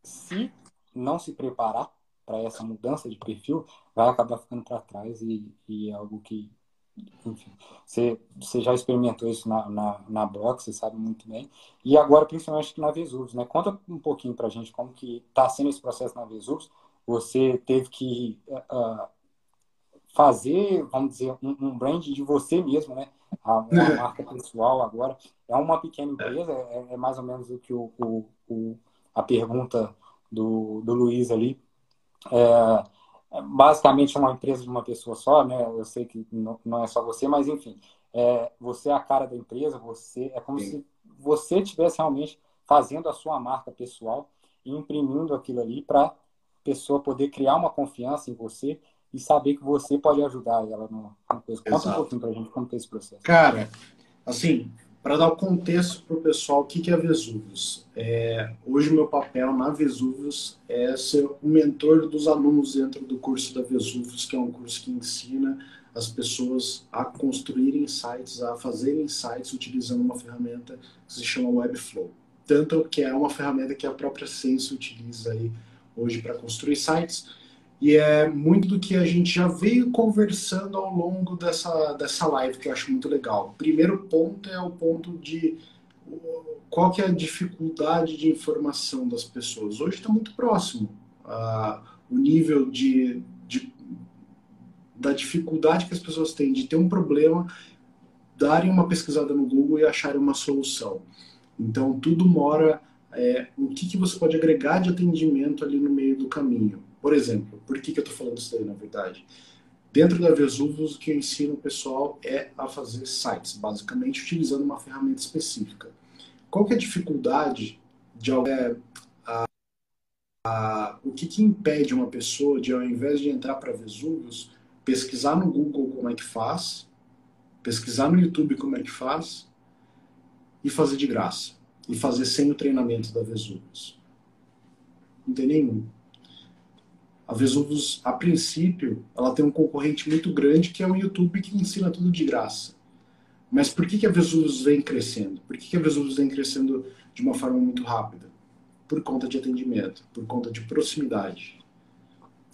se não se preparar para essa mudança de perfil, vai acabar ficando para trás e, e, é algo que, enfim, você, você já experimentou isso na, na, na você sabe muito bem. E agora, principalmente na Vesúvios, né? Conta um pouquinho para a gente como que está sendo esse processo na Vesúvios. Você teve que uh, fazer, vamos dizer, um, um brand de você mesmo, né? A, a marca pessoal agora. É uma pequena empresa, é, é mais ou menos o que o, o, o a pergunta do, do Luiz ali. É, é basicamente uma empresa de uma pessoa só, né? Eu sei que não, não é só você, mas enfim, é, você é a cara da empresa, você é como Sim. se você estivesse realmente fazendo a sua marca pessoal e imprimindo aquilo ali para a pessoa poder criar uma confiança em você e saber que você pode ajudar ela numa coisa. Conta um pouquinho para a gente como é esse processo.
Cara, assim, para dar o contexto para o pessoal, o que, é Vesúvios? É, hoje, meu papel na Vesúvios é ser o mentor dos alunos dentro do curso da Vesúvios, que é um curso que ensina as pessoas a construírem sites, a fazerem sites utilizando uma ferramenta que se chama Webflow. Tanto que é uma ferramenta que a própria Sense utiliza aí hoje para construir sites e é muito do que a gente já veio conversando ao longo dessa, dessa live, que eu acho muito legal. Primeiro ponto é o ponto de qual que é a dificuldade de informação das pessoas. Hoje está muito próximo o nível de, de, da dificuldade que as pessoas têm de ter um problema, darem uma pesquisada no Google e acharem uma solução. Então, tudo mora é, o que, que você pode agregar de atendimento ali no meio do caminho. Por exemplo, por que, que eu estou falando isso daí, na verdade? Dentro da Vesuvos, o que eu ensino o pessoal é a fazer sites, basicamente utilizando uma ferramenta específica. Qual que é a dificuldade de é, a, a, o que, que impede uma pessoa de, ao invés de entrar para Vesúvios, pesquisar no Google como é que faz, pesquisar no YouTube como é que faz e fazer de graça. E fazer sem o treinamento da Vesúvios. Não tem nenhum. A Vesuvos, a princípio, ela tem um concorrente muito grande que é o YouTube que ensina tudo de graça. Mas por que, que a Vesuvos vem crescendo? Por que, que a Vesuvos vem crescendo de uma forma muito rápida? Por conta de atendimento, por conta de proximidade,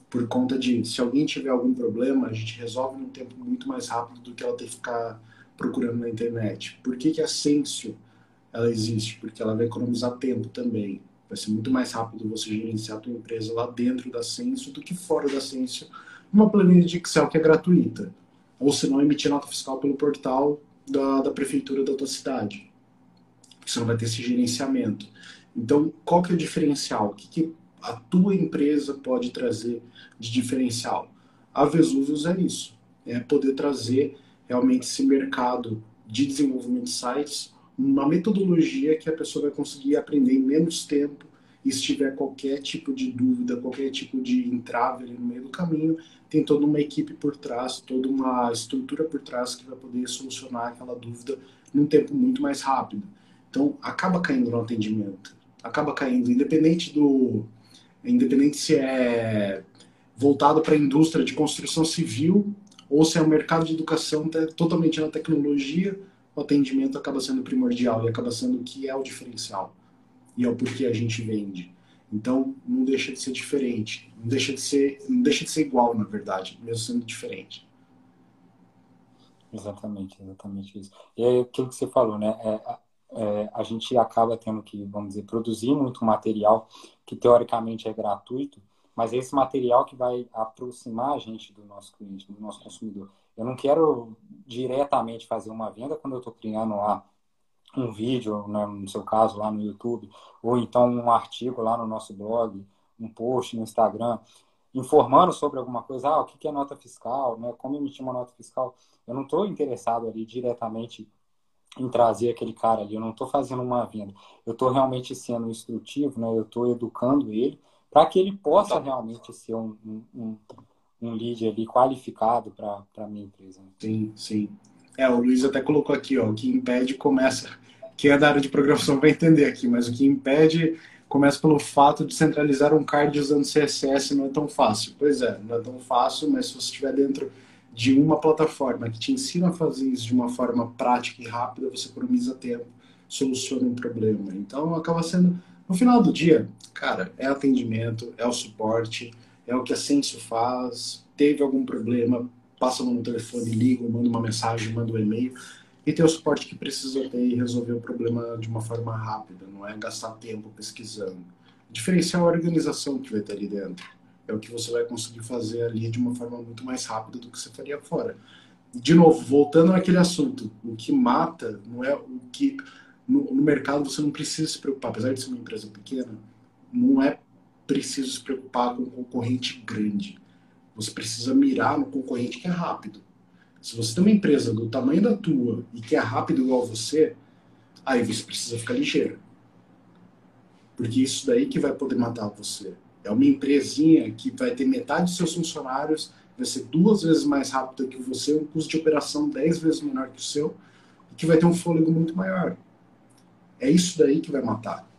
por conta de se alguém tiver algum problema, a gente resolve num tempo muito mais rápido do que ela ter que ficar procurando na internet. Por que, que a Sensio ela existe? Porque ela vai economizar tempo também. Vai ser muito mais rápido você gerenciar a tua empresa lá dentro da Sensio do que fora da Sensio, numa planilha de Excel que é gratuita. Ou se não, emitir nota fiscal pelo portal da, da prefeitura da tua cidade. Você não vai ter esse gerenciamento. Então, qual que é o diferencial? O que, que a tua empresa pode trazer de diferencial? A Vesuvius é isso. É poder trazer realmente esse mercado de desenvolvimento de sites uma metodologia que a pessoa vai conseguir aprender em menos tempo e se tiver qualquer tipo de dúvida, qualquer tipo de entrave ali no meio do caminho, tem toda uma equipe por trás, toda uma estrutura por trás que vai poder solucionar aquela dúvida num tempo muito mais rápido. Então, acaba caindo no atendimento, acaba caindo, independente do, independente se é voltado para a indústria de construção civil ou se é o mercado de educação totalmente na tecnologia, o atendimento acaba sendo primordial e acaba sendo o que é o diferencial e é o porquê a gente vende. Então, não deixa de ser diferente, não deixa de ser, não deixa de ser igual, na verdade, mesmo sendo diferente.
Exatamente, exatamente isso. E é aquilo que você falou, né? É, é, a gente acaba tendo que, vamos dizer, produzir muito material que teoricamente é gratuito, mas é esse material que vai aproximar a gente do nosso cliente, do nosso consumidor. Eu não quero diretamente fazer uma venda quando eu estou criando lá um vídeo, né, no seu caso, lá no YouTube, ou então um artigo lá no nosso blog, um post no Instagram, informando sobre alguma coisa, ah, o que é nota fiscal, né, como emitir uma nota fiscal. Eu não estou interessado ali diretamente em trazer aquele cara ali, eu não estou fazendo uma venda. Eu estou realmente sendo instrutivo, né, eu estou educando ele para que ele possa realmente ser um, um, um lead ali qualificado para a minha empresa. Né?
Sim, sim. É, o Luiz até colocou aqui, ó, o que impede começa. Quem é da área de programação vai entender aqui, mas o que impede começa pelo fato de centralizar um card usando CSS não é tão fácil. Pois é, não é tão fácil, mas se você estiver dentro de uma plataforma que te ensina a fazer isso de uma forma prática e rápida, você economiza tempo soluciona um problema. Então, acaba sendo, no final do dia, cara, é atendimento, é o suporte, é o que a Sensio faz, teve algum problema, passa no telefone, liga, manda uma mensagem, manda um e-mail e ter o suporte que precisa ter e resolver o problema de uma forma rápida, não é gastar tempo pesquisando. Diferenciar a organização que vai ter ali dentro. É o que você vai conseguir fazer ali de uma forma muito mais rápida do que você faria fora. De novo, voltando naquele assunto, o que mata não é o que. No, no mercado você não precisa se preocupar, apesar de ser uma empresa pequena, não é preciso se preocupar com um concorrente grande. Você precisa mirar no concorrente que é rápido. Se você tem uma empresa do tamanho da tua e que é rápido igual você, aí você precisa ficar ligeiro. Porque isso daí que vai poder matar você. É uma empresinha que vai ter metade dos seus funcionários, vai ser duas vezes mais rápida que você, um custo de operação dez vezes menor que o seu, e que vai ter um fôlego muito maior. É isso daí que vai matar.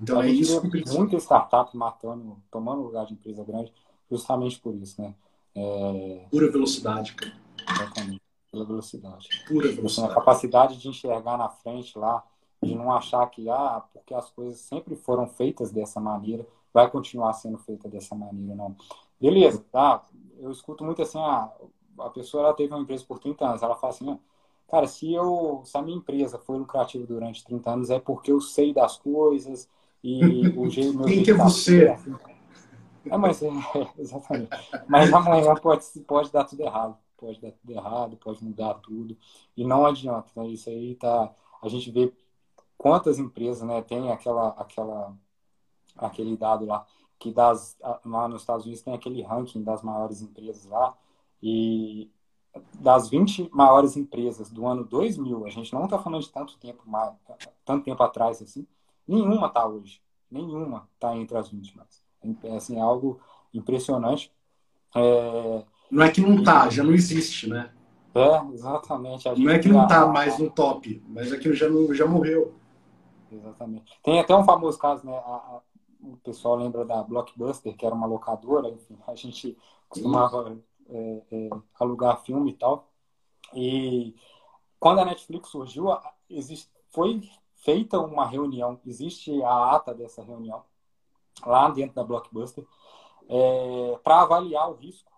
Então é isso. Muita startup matando, tomando lugar de empresa grande, justamente por isso, né?
É... Pura velocidade, cara.
Exatamente, pela velocidade.
Pura velocidade.
a capacidade de enxergar na frente lá, de não achar que, ah, porque as coisas sempre foram feitas dessa maneira, vai continuar sendo feita dessa maneira, não. Beleza, tá? Eu escuto muito assim, ah, a pessoa ela teve uma empresa por 30 anos, ela fala assim, ah, cara, se eu, se a minha empresa foi lucrativa durante 30 anos é porque eu sei das coisas e o
jeito Quem que é você?
Assim. É, mas é, exatamente. Mas amanhã pode, pode dar tudo errado pode dar tudo errado, pode mudar tudo. E não adianta, né? Isso aí tá. A gente vê quantas empresas, né, tem aquela, aquela, aquele dado lá, que das, lá nos Estados Unidos tem aquele ranking das maiores empresas lá, e das 20 maiores empresas do ano 2000, a gente não está falando de tanto tempo, tanto tempo atrás assim, nenhuma está hoje. Nenhuma está entre as 20 mais. É, assim, é algo impressionante. É,
não é que não tá, já não existe, né?
É, exatamente.
não é que não tá mais no top, mas é que já, não, já morreu.
Exatamente. Tem até um famoso caso, né? A, a, o pessoal lembra da Blockbuster, que era uma locadora, enfim, a gente costumava é, é, alugar filme e tal. E quando a Netflix surgiu, existe, foi feita uma reunião, existe a ata dessa reunião lá dentro da Blockbuster, é, para avaliar o risco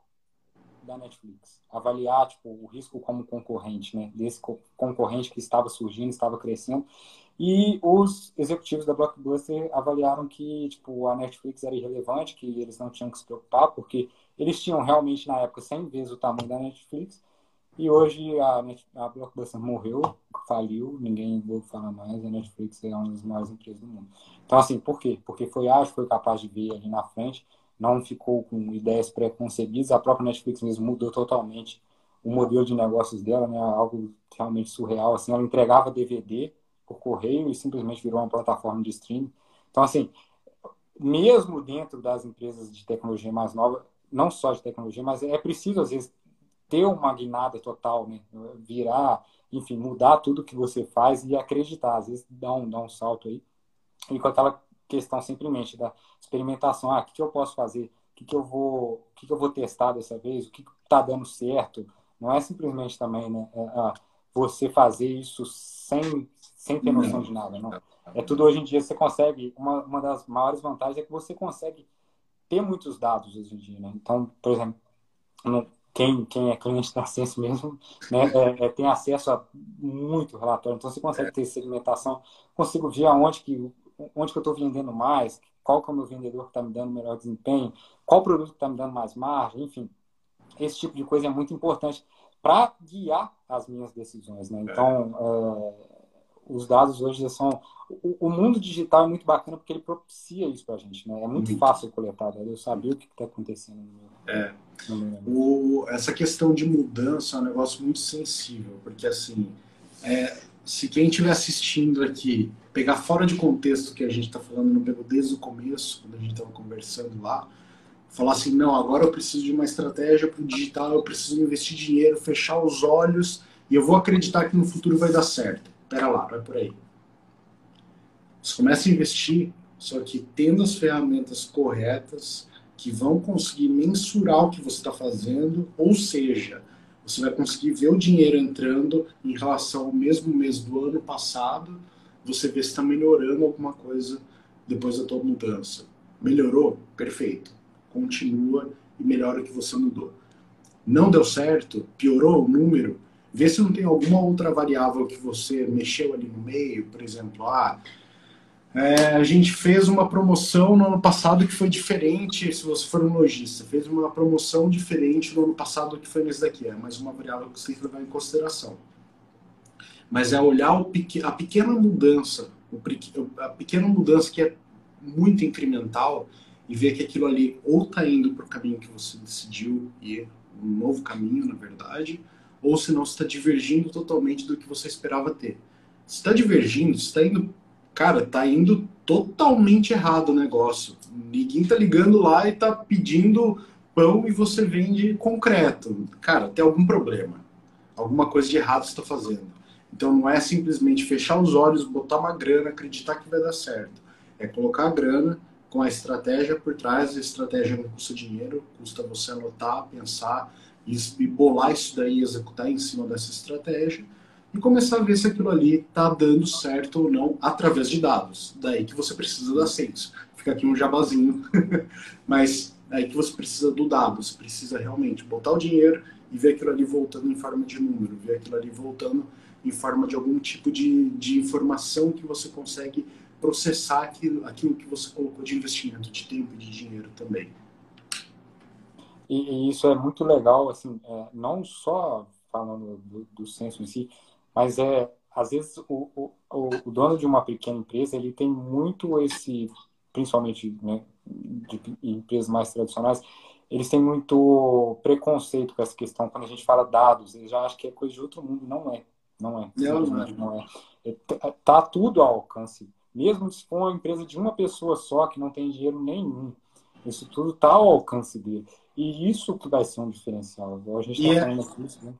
da Netflix. Avaliar tipo, o risco como concorrente, né? Desse concorrente que estava surgindo, estava crescendo. E os executivos da Blockbuster avaliaram que tipo, a Netflix era irrelevante, que eles não tinham que se preocupar, porque eles tinham realmente, na época, 100 vezes o tamanho da Netflix. E hoje a, a Blockbuster morreu, faliu, ninguém vou falar mais, a Netflix é uma das maiores empresas do mundo. Então, assim, por quê? Porque foi ágil, foi capaz de ver ali na frente, não ficou com ideias pré-concebidas. A própria Netflix mesmo mudou totalmente o modelo de negócios dela, né? Algo realmente surreal. Assim, ela entregava DVD por correio e simplesmente virou uma plataforma de streaming. Então, assim, mesmo dentro das empresas de tecnologia mais nova, não só de tecnologia, mas é preciso às vezes ter uma guinada total, né? Virar, enfim, mudar tudo que você faz e acreditar. Às vezes dá um, dá um salto aí. E com aquela questão simplesmente da experimentação. Ah, o que, que eu posso fazer? O que, que eu vou, o que, que eu vou testar dessa vez? O que está dando certo? Não é simplesmente também, né? Ah, você fazer isso sem, sem ter noção de nada, não. É tudo hoje em dia você consegue. Uma, uma das maiores vantagens é que você consegue ter muitos dados hoje em dia, né? Então, por exemplo, quem, quem é cliente da Sense mesmo né, é, é, tem acesso a muito relatório. Então, você consegue ter segmentação, consigo ver aonde que onde que eu estou vendendo mais, qual que é o meu vendedor que está me dando melhor desempenho, qual produto está me dando mais margem, enfim. Esse tipo de coisa é muito importante para guiar as minhas decisões. Né? Então, é, os dados hoje são. O, o, mundo digital é muito bacana porque ele propicia isso para a gente. Né? É muito, muito. fácil coletar, né? eu saber o que está acontecendo. No
meu, é. o, essa questão de mudança é um negócio muito sensível, porque assim. É, se quem estiver assistindo aqui pegar fora de contexto que a gente está falando, não pegou desde o começo, quando a gente estava conversando lá, falar assim, não, agora eu preciso de uma estratégia para o digital, eu preciso investir dinheiro, fechar os olhos e eu vou acreditar que no futuro vai dar certo. Pera lá, vai por aí. Você começa a investir, só que tendo as ferramentas corretas que vão conseguir mensurar o que você está fazendo, ou seja, você vai conseguir ver o dinheiro entrando em relação ao mesmo mês do ano passado, você vê se está melhorando alguma coisa depois da tua mudança. Melhorou? Perfeito. Continua e melhora o que você mudou. Não deu certo? Piorou o número? Vê se não tem alguma outra variável que você mexeu ali no meio, por exemplo, ah, é, a gente fez uma promoção no ano passado que foi diferente, se você for um lojista, fez uma promoção diferente no ano passado que foi nesse daqui, é mais uma variável que você tem que levar em consideração. Mas é olhar o, a pequena mudança, a pequena mudança que é muito incremental e ver que aquilo ali ou está indo para o caminho que você decidiu ir, um novo caminho, na verdade, ou se não está divergindo totalmente do que você esperava ter. Se está divergindo, está indo cara, tá indo totalmente errado o negócio. Ninguém tá ligando lá e tá pedindo pão e você vende concreto. Cara, tem algum problema. Alguma coisa de errado você está fazendo. Então não é simplesmente fechar os olhos, botar uma grana, acreditar que vai dar certo. É colocar a grana com a estratégia por trás. A estratégia não custa dinheiro, custa você anotar, pensar e bolar isso daí, executar em cima dessa estratégia e começar a ver se aquilo ali está dando certo ou não através de dados. Daí que você precisa da Senso. Fica aqui um jabazinho, mas daí que você precisa do dado. Você precisa realmente botar o dinheiro e ver aquilo ali voltando em forma de número, ver aquilo ali voltando em forma de algum tipo de, de informação que você consegue processar aquilo, aquilo que você colocou de investimento, de tempo e de dinheiro também.
E, e isso é muito legal, assim, é, não só falando do, do censo em si, mas é, às vezes o, o, o dono de uma pequena empresa, ele tem muito esse, principalmente né, de empresas mais tradicionais, eles têm muito preconceito com essa questão. Quando a gente fala dados, eles já acham que é coisa de outro mundo. Não é. Não é. Não, é. Não é. é tá tudo ao alcance. Mesmo se for uma empresa de uma pessoa só, que não tem dinheiro nenhum, isso tudo está ao alcance dele. E isso que vai ser um diferencial. A gente está é falando aqui isso, né?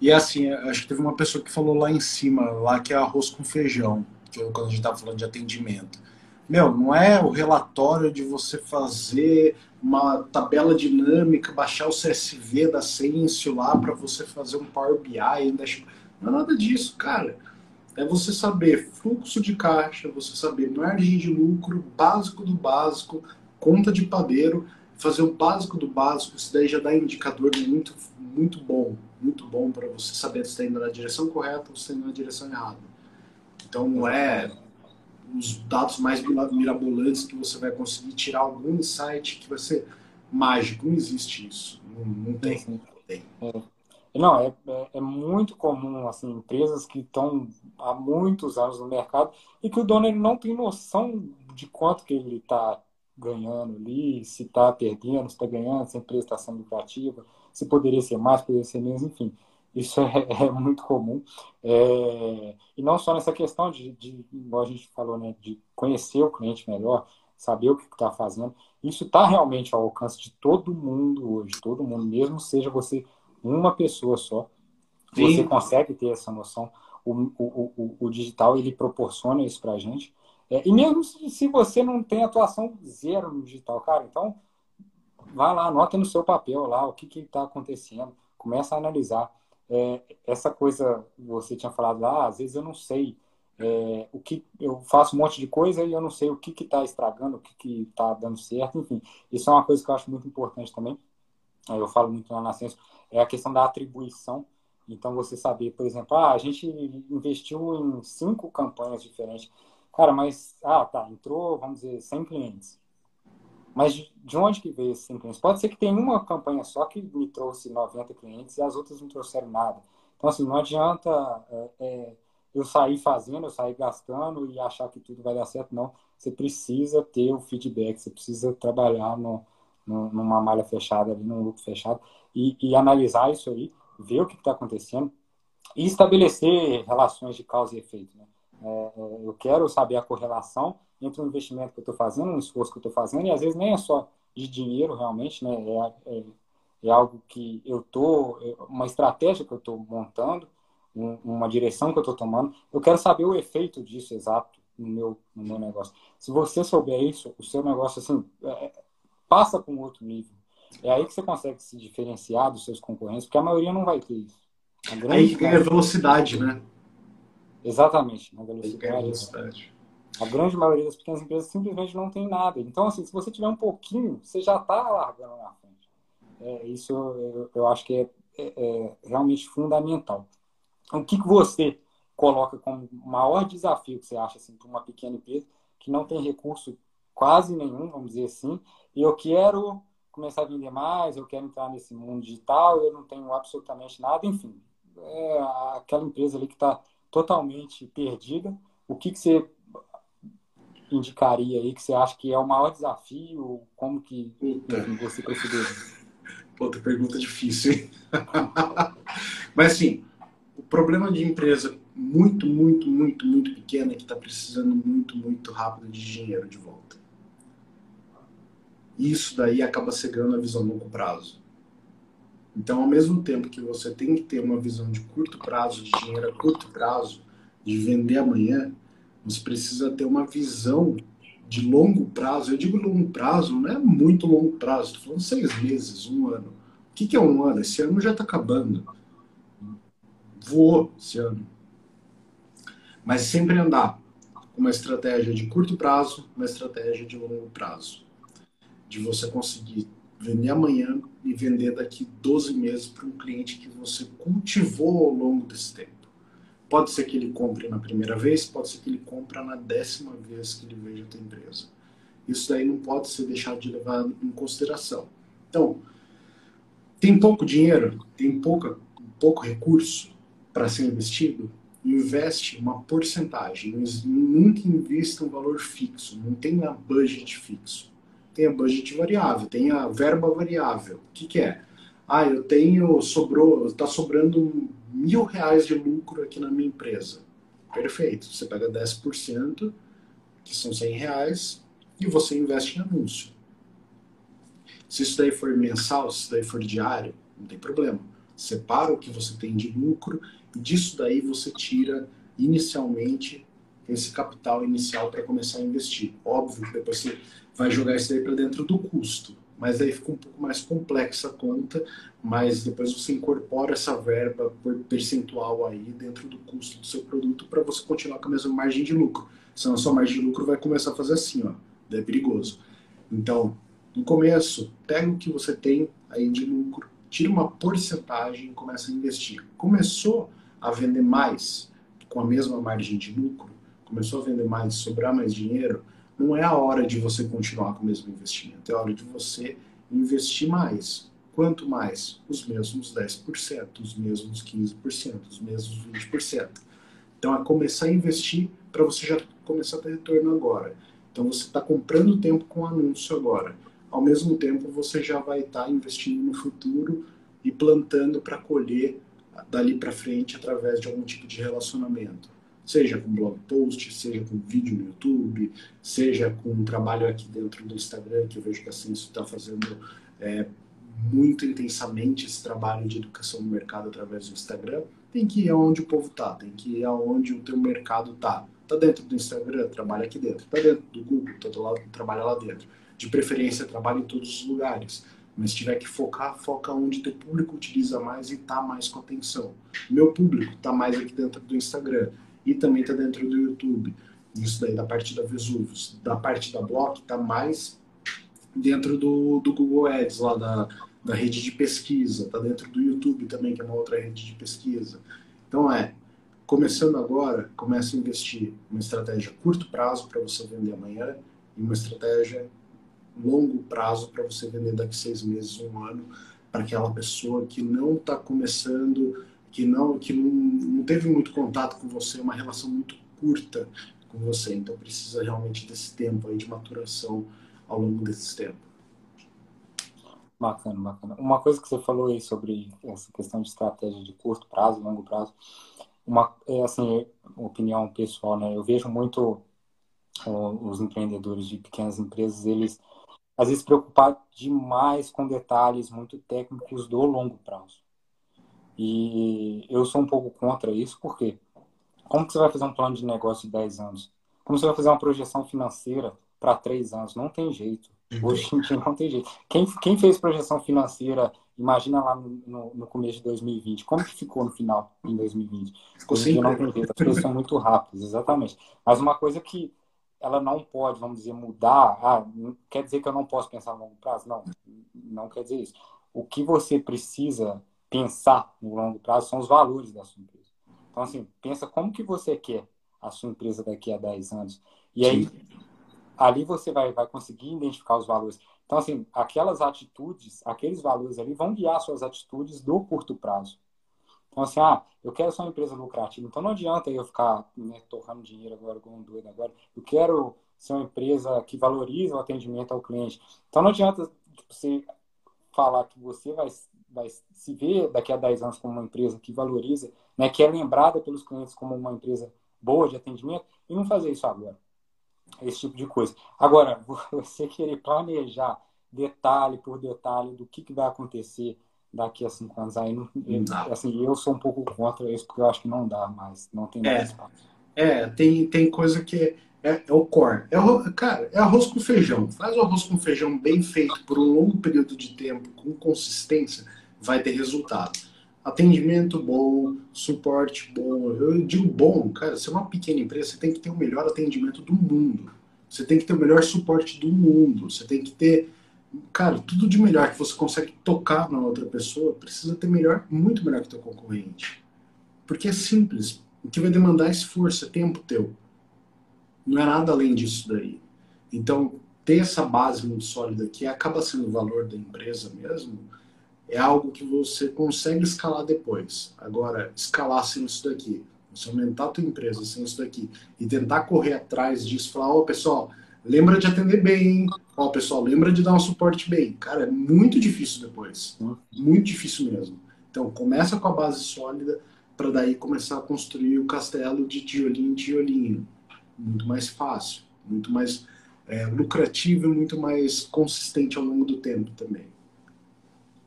E assim, acho que teve uma pessoa que falou lá em cima, lá que é arroz com feijão, que eu, quando a gente estava falando de atendimento. Meu, não é o relatório de você fazer uma tabela dinâmica, baixar o CSV da Sensio lá para você fazer um Power BI. Não é nada disso, cara. É você saber fluxo de caixa, você saber margem de lucro, básico do básico, conta de padeiro, fazer o básico do básico. Isso daí já dá indicador muito, muito bom muito bom para você saber se está indo na direção correta ou se está indo na direção errada. Então não é os dados mais mirabolantes que você vai conseguir tirar algum insight que vai ser mágico. Não existe isso. Não, não tem. Não, tem.
É. não é, é, é, muito comum assim empresas que estão há muitos anos no mercado e que o dono ele não tem noção de quanto que ele está ganhando ali, se está perdendo, se está ganhando, se a empresa está sendo lucrativa se poderia ser mais, poderia ser menos, enfim. Isso é, é muito comum. É, e não só nessa questão de, de, igual a gente falou, né, de conhecer o cliente melhor, saber o que está fazendo. Isso está realmente ao alcance de todo mundo hoje, todo mundo, mesmo seja você uma pessoa só. Sim. Você consegue ter essa noção. O, o, o, o digital ele proporciona isso para a gente. É, e mesmo se você não tem atuação zero no digital, cara, então vai lá, anota no seu papel lá o que está acontecendo, começa a analisar. É, essa coisa você tinha falado lá, às vezes eu não sei é, o que eu faço um monte de coisa e eu não sei o que está estragando, o que está dando certo, enfim. Isso é uma coisa que eu acho muito importante também. Eu falo muito lá na ciência, é a questão da atribuição. Então, você saber, por exemplo, ah, a gente investiu em cinco campanhas diferentes. Cara, mas, ah, tá, entrou, vamos dizer, 100 clientes. Mas de onde que veio esses clientes? Pode ser que tenha uma campanha só que me trouxe 90 clientes e as outras não trouxeram nada. Então, assim, não adianta é, é, eu sair fazendo, eu sair gastando e achar que tudo vai dar certo, não. Você precisa ter o feedback, você precisa trabalhar no, no, numa malha fechada, ali, num lucro fechado, e, e analisar isso aí, ver o que está acontecendo e estabelecer relações de causa e efeito. Né? É, é eu quero saber a correlação entre um investimento que eu estou fazendo, um esforço que eu estou fazendo, e às vezes nem é só de dinheiro realmente, né? É, é, é algo que eu estou, é uma estratégia que eu estou montando, um, uma direção que eu estou tomando. Eu quero saber o efeito disso exato no meu, no meu negócio. Se você souber isso, o seu negócio assim é, passa para um outro nível. É aí que você consegue se diferenciar dos seus concorrentes, porque a maioria não vai ter isso.
Aí ganha velocidade, né?
Exatamente, na velocidade. A grande maioria das pequenas empresas simplesmente não tem nada. Então, assim, se você tiver um pouquinho, você já está largando na frente. É, isso eu, eu, acho que é, é, é realmente fundamental. O que, que você coloca como maior desafio que você acha assim, para uma pequena empresa que não tem recurso quase nenhum, vamos dizer assim, e eu quero começar a vender mais, eu quero entrar nesse mundo digital, eu não tenho absolutamente nada, enfim, é aquela empresa ali que está totalmente perdida. O que, que você indicaria aí que você acha que é o maior desafio? Como que enfim, você preferiria?
Outra pergunta difícil, hein? Mas assim, o problema de empresa muito, muito, muito, muito pequena que está precisando muito, muito rápido de dinheiro de volta. Isso daí acaba cegando a visão a longo prazo. Então, ao mesmo tempo que você tem que ter uma visão de curto prazo, de dinheiro a curto prazo, de vender amanhã, você precisa ter uma visão de longo prazo. Eu digo longo prazo, não é muito longo prazo, estou falando seis meses, um ano. O que, é um ano? Esse ano já está acabando. Voou esse ano. Mas sempre andar com uma estratégia de curto prazo, uma estratégia de longo prazo. De você conseguir vender amanhã e vender daqui 12 meses para um cliente que você cultivou ao longo desse tempo. Pode ser que ele compre na primeira vez, pode ser que ele compre na décima vez que ele veja a tua empresa. Isso daí não pode ser deixado de levar em consideração. Então, tem pouco dinheiro, tem pouca, pouco recurso para ser investido, investe uma porcentagem. Nunca invista um valor fixo, não tenha budget fixo tem a budget variável, tem a verba variável. O que, que é? Ah, eu tenho, sobrou, está sobrando mil reais de lucro aqui na minha empresa. Perfeito. Você pega 10%, que são 100 reais, e você investe em anúncio. Se isso daí for mensal, se isso daí for diário, não tem problema. Separa o que você tem de lucro e disso daí você tira inicialmente esse capital inicial para começar a investir. Óbvio que depois você vai jogar isso daí para dentro do custo. Mas aí fica um pouco mais complexa a conta, mas depois você incorpora essa verba por percentual aí dentro do custo do seu produto para você continuar com a mesma margem de lucro. Senão a sua margem de lucro vai começar a fazer assim, ó. É perigoso. Então, no começo, pega o que você tem aí de lucro, tira uma porcentagem e começa a investir. Começou a vender mais com a mesma margem de lucro, começou a vender mais, sobrar mais dinheiro, não é a hora de você continuar com o mesmo investimento, é a hora de você investir mais. Quanto mais? Os mesmos 10%, os mesmos 15%, os mesmos 20%. Então é começar a investir para você já começar a ter retorno agora. Então você está comprando tempo com anúncio agora. Ao mesmo tempo você já vai estar tá investindo no futuro e plantando para colher dali para frente através de algum tipo de relacionamento seja com blog post, seja com vídeo no YouTube, seja com um trabalho aqui dentro do Instagram, que eu vejo que a Censo está fazendo é, muito intensamente esse trabalho de educação no mercado através do Instagram, tem que ir aonde o povo tá, tem que ir aonde o teu mercado tá. Tá dentro do Instagram, trabalha aqui dentro. Tá dentro do Google, tá do lado, trabalha lá dentro. De preferência, trabalha em todos os lugares. Mas se tiver que focar, foca onde teu público utiliza mais e tá mais com atenção. Meu público tá mais aqui dentro do Instagram e também está dentro do YouTube. Isso daí da parte da Vesuvius. Da parte da Block está mais dentro do, do Google Ads, lá da, da rede de pesquisa. Está dentro do YouTube também, que é uma outra rede de pesquisa. Então é, começando agora, comece a investir uma estratégia curto prazo para você vender amanhã e uma estratégia longo prazo para você vender daqui seis meses, um ano, para aquela pessoa que não está começando que não que não, teve muito contato com você, uma relação muito curta com você. Então precisa realmente desse tempo aí de maturação ao longo desse tempo.
Bacana, bacana. Uma coisa que você falou aí sobre essa questão de estratégia de curto prazo, longo prazo, uma é assim, opinião pessoal, né? Eu vejo muito os empreendedores de pequenas empresas, eles às vezes preocupados demais com detalhes muito técnicos do longo prazo. E eu sou um pouco contra isso, porque como que você vai fazer um plano de negócio de 10 anos? Como você vai fazer uma projeção financeira para 3 anos? Não tem jeito. Hoje em dia não tem jeito. Quem, quem fez projeção financeira imagina lá no, no, no, começo de 2020. Como que ficou no final, em 2020?
Ficou sem
não tem jeito, as coisas são muito rápidas, exatamente. Mas uma coisa que ela não pode, vamos dizer, mudar, ah, quer dizer que eu não posso pensar no longo prazo? Não, não quer dizer isso. O que você precisa pensar no longo prazo são os valores da sua empresa. Então, assim, pensa como que você quer a sua empresa daqui a 10 anos. E aí, Sim. ali você vai, vai conseguir identificar os valores. Então, assim, aquelas atitudes, aqueles valores ali vão guiar suas atitudes do curto prazo. Então, assim, ah, eu quero ser uma empresa lucrativa. Então, não adianta eu ficar né, torrando dinheiro agora, como um doido agora. Eu quero ser uma empresa que valoriza o atendimento ao cliente. Então, não adianta tipo, você falar que você vai, vai se ver daqui a 10 anos como uma empresa que valoriza, né, que é lembrada pelos clientes como uma empresa boa de atendimento e não fazer isso agora. Esse tipo de coisa. Agora, você querer planejar detalhe por detalhe do que, que vai acontecer daqui a cinco anos, aí não, não assim, eu sou um pouco contra isso, porque eu acho que não dá mais, não tem mais
é, É, tem, tem coisa que é, é o core. É cara, é arroz com feijão. Faz o arroz com feijão bem feito por um longo período de tempo, com consistência, vai ter resultado atendimento bom, suporte bom. Eu digo bom, cara, você é uma pequena empresa, você tem que ter o melhor atendimento do mundo. Você tem que ter o melhor suporte do mundo. Você tem que ter, cara, tudo de melhor que você consegue tocar na outra pessoa, precisa ter melhor, muito melhor que o teu concorrente. Porque é simples. O que vai demandar esforço, é tempo teu. Não é nada além disso daí. Então, ter essa base muito sólida que acaba sendo o valor da empresa mesmo, é algo que você consegue escalar depois. Agora, escalar sem isso daqui, você aumentar a tua empresa sem isso daqui e tentar correr atrás disso, falar, ó, oh, pessoal, lembra de atender bem, ó, oh, pessoal, lembra de dar um suporte bem. Cara, é muito difícil depois. Muito difícil mesmo. Então, começa com a base sólida para daí começar a construir o castelo de tiolinho em tiolinho. Muito mais fácil, muito mais é, lucrativo e muito mais consistente ao longo do tempo também.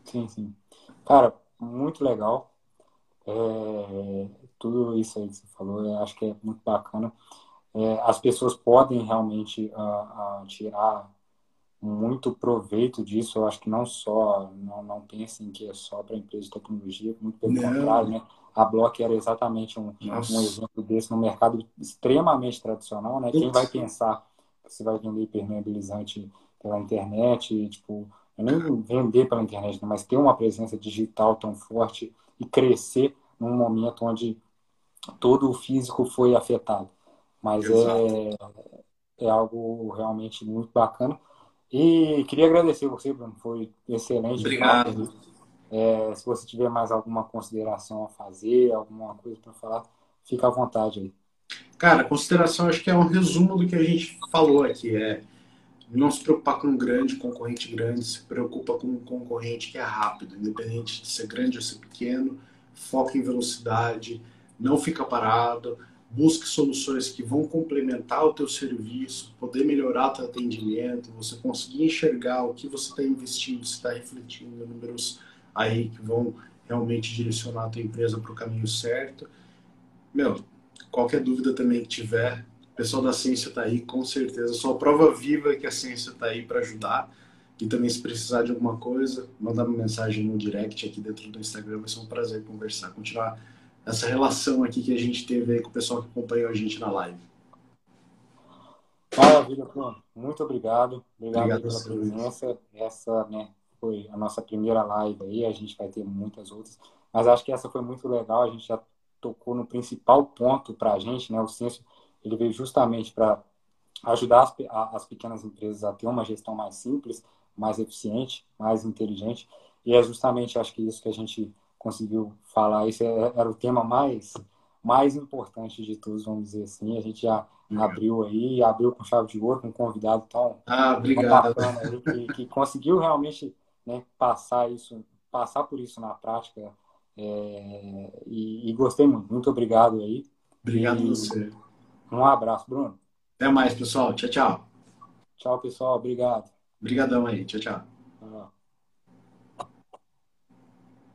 Sim, sim. Cara, muito legal. É, tudo isso aí que você falou, eu acho que é muito bacana. É, as pessoas podem realmente uh, uh, tirar muito proveito disso. Eu acho que não só, não, não pensem que é só para empresa de tecnologia, muito pelo não. contrário, né? A Block era exatamente um, um exemplo desse no mercado extremamente tradicional, né? Quem vai pensar que você vai vender impermeabilizante pela internet, tipo, nem vender pela internet, né, mas ter uma presença digital tão forte e crescer num momento onde todo o físico foi afetado. Mas é, é algo realmente muito bacana. E queria agradecer você, Bruno, foi excelente.
Obrigado.
É, se você tiver mais alguma consideração a fazer, alguma coisa para falar, fica à vontade aí.
Cara, consideração acho que é um resumo do que a gente falou aqui. É não se preocupar com um grande concorrente grande, se preocupa com um concorrente que é rápido, independente de ser grande ou ser pequeno, foca em velocidade, não fica parado, busque soluções que vão complementar o teu serviço, poder melhorar teu atendimento, você conseguir enxergar o que você está investindo, se está refletindo números aí que vão realmente direcionar a tua empresa para o caminho certo. Meu, qualquer dúvida também que tiver, o pessoal da ciência está aí, com certeza. Sou a prova viva que a ciência está aí para ajudar. E também, se precisar de alguma coisa, mandar uma mensagem no direct aqui dentro do Instagram. Vai ser um prazer conversar, continuar essa relação aqui que a gente teve aí com o pessoal que acompanhou a gente na live.
Maravilha, Bruno. Muito obrigado. Obrigado, obrigado pela presença. Essa né, foi a nossa primeira live aí. A gente vai ter muitas outras. Mas acho que essa foi muito legal. A gente já tocou no principal ponto para a gente, né? O Ciência ele veio justamente para ajudar as, as pequenas empresas a ter uma gestão mais simples, mais eficiente, mais inteligente. E é justamente, acho que isso que a gente conseguiu falar. Esse é, era o tema mais mais importante de todos, vamos dizer assim. A gente já abriu aí, abriu com chave de ouro, com um convidado tão,
ah, obrigado.
Que, que, conseguiu realmente né, passar isso, passar por isso na prática. É, e, e, gostei muito. Muito obrigado aí.
Obrigado e, você.
Um abraço, Bruno.
Até mais, pessoal. Tchau, tchau.
Tchau, pessoal. Obrigado.
Obrigadão aí. Tchau, tchau.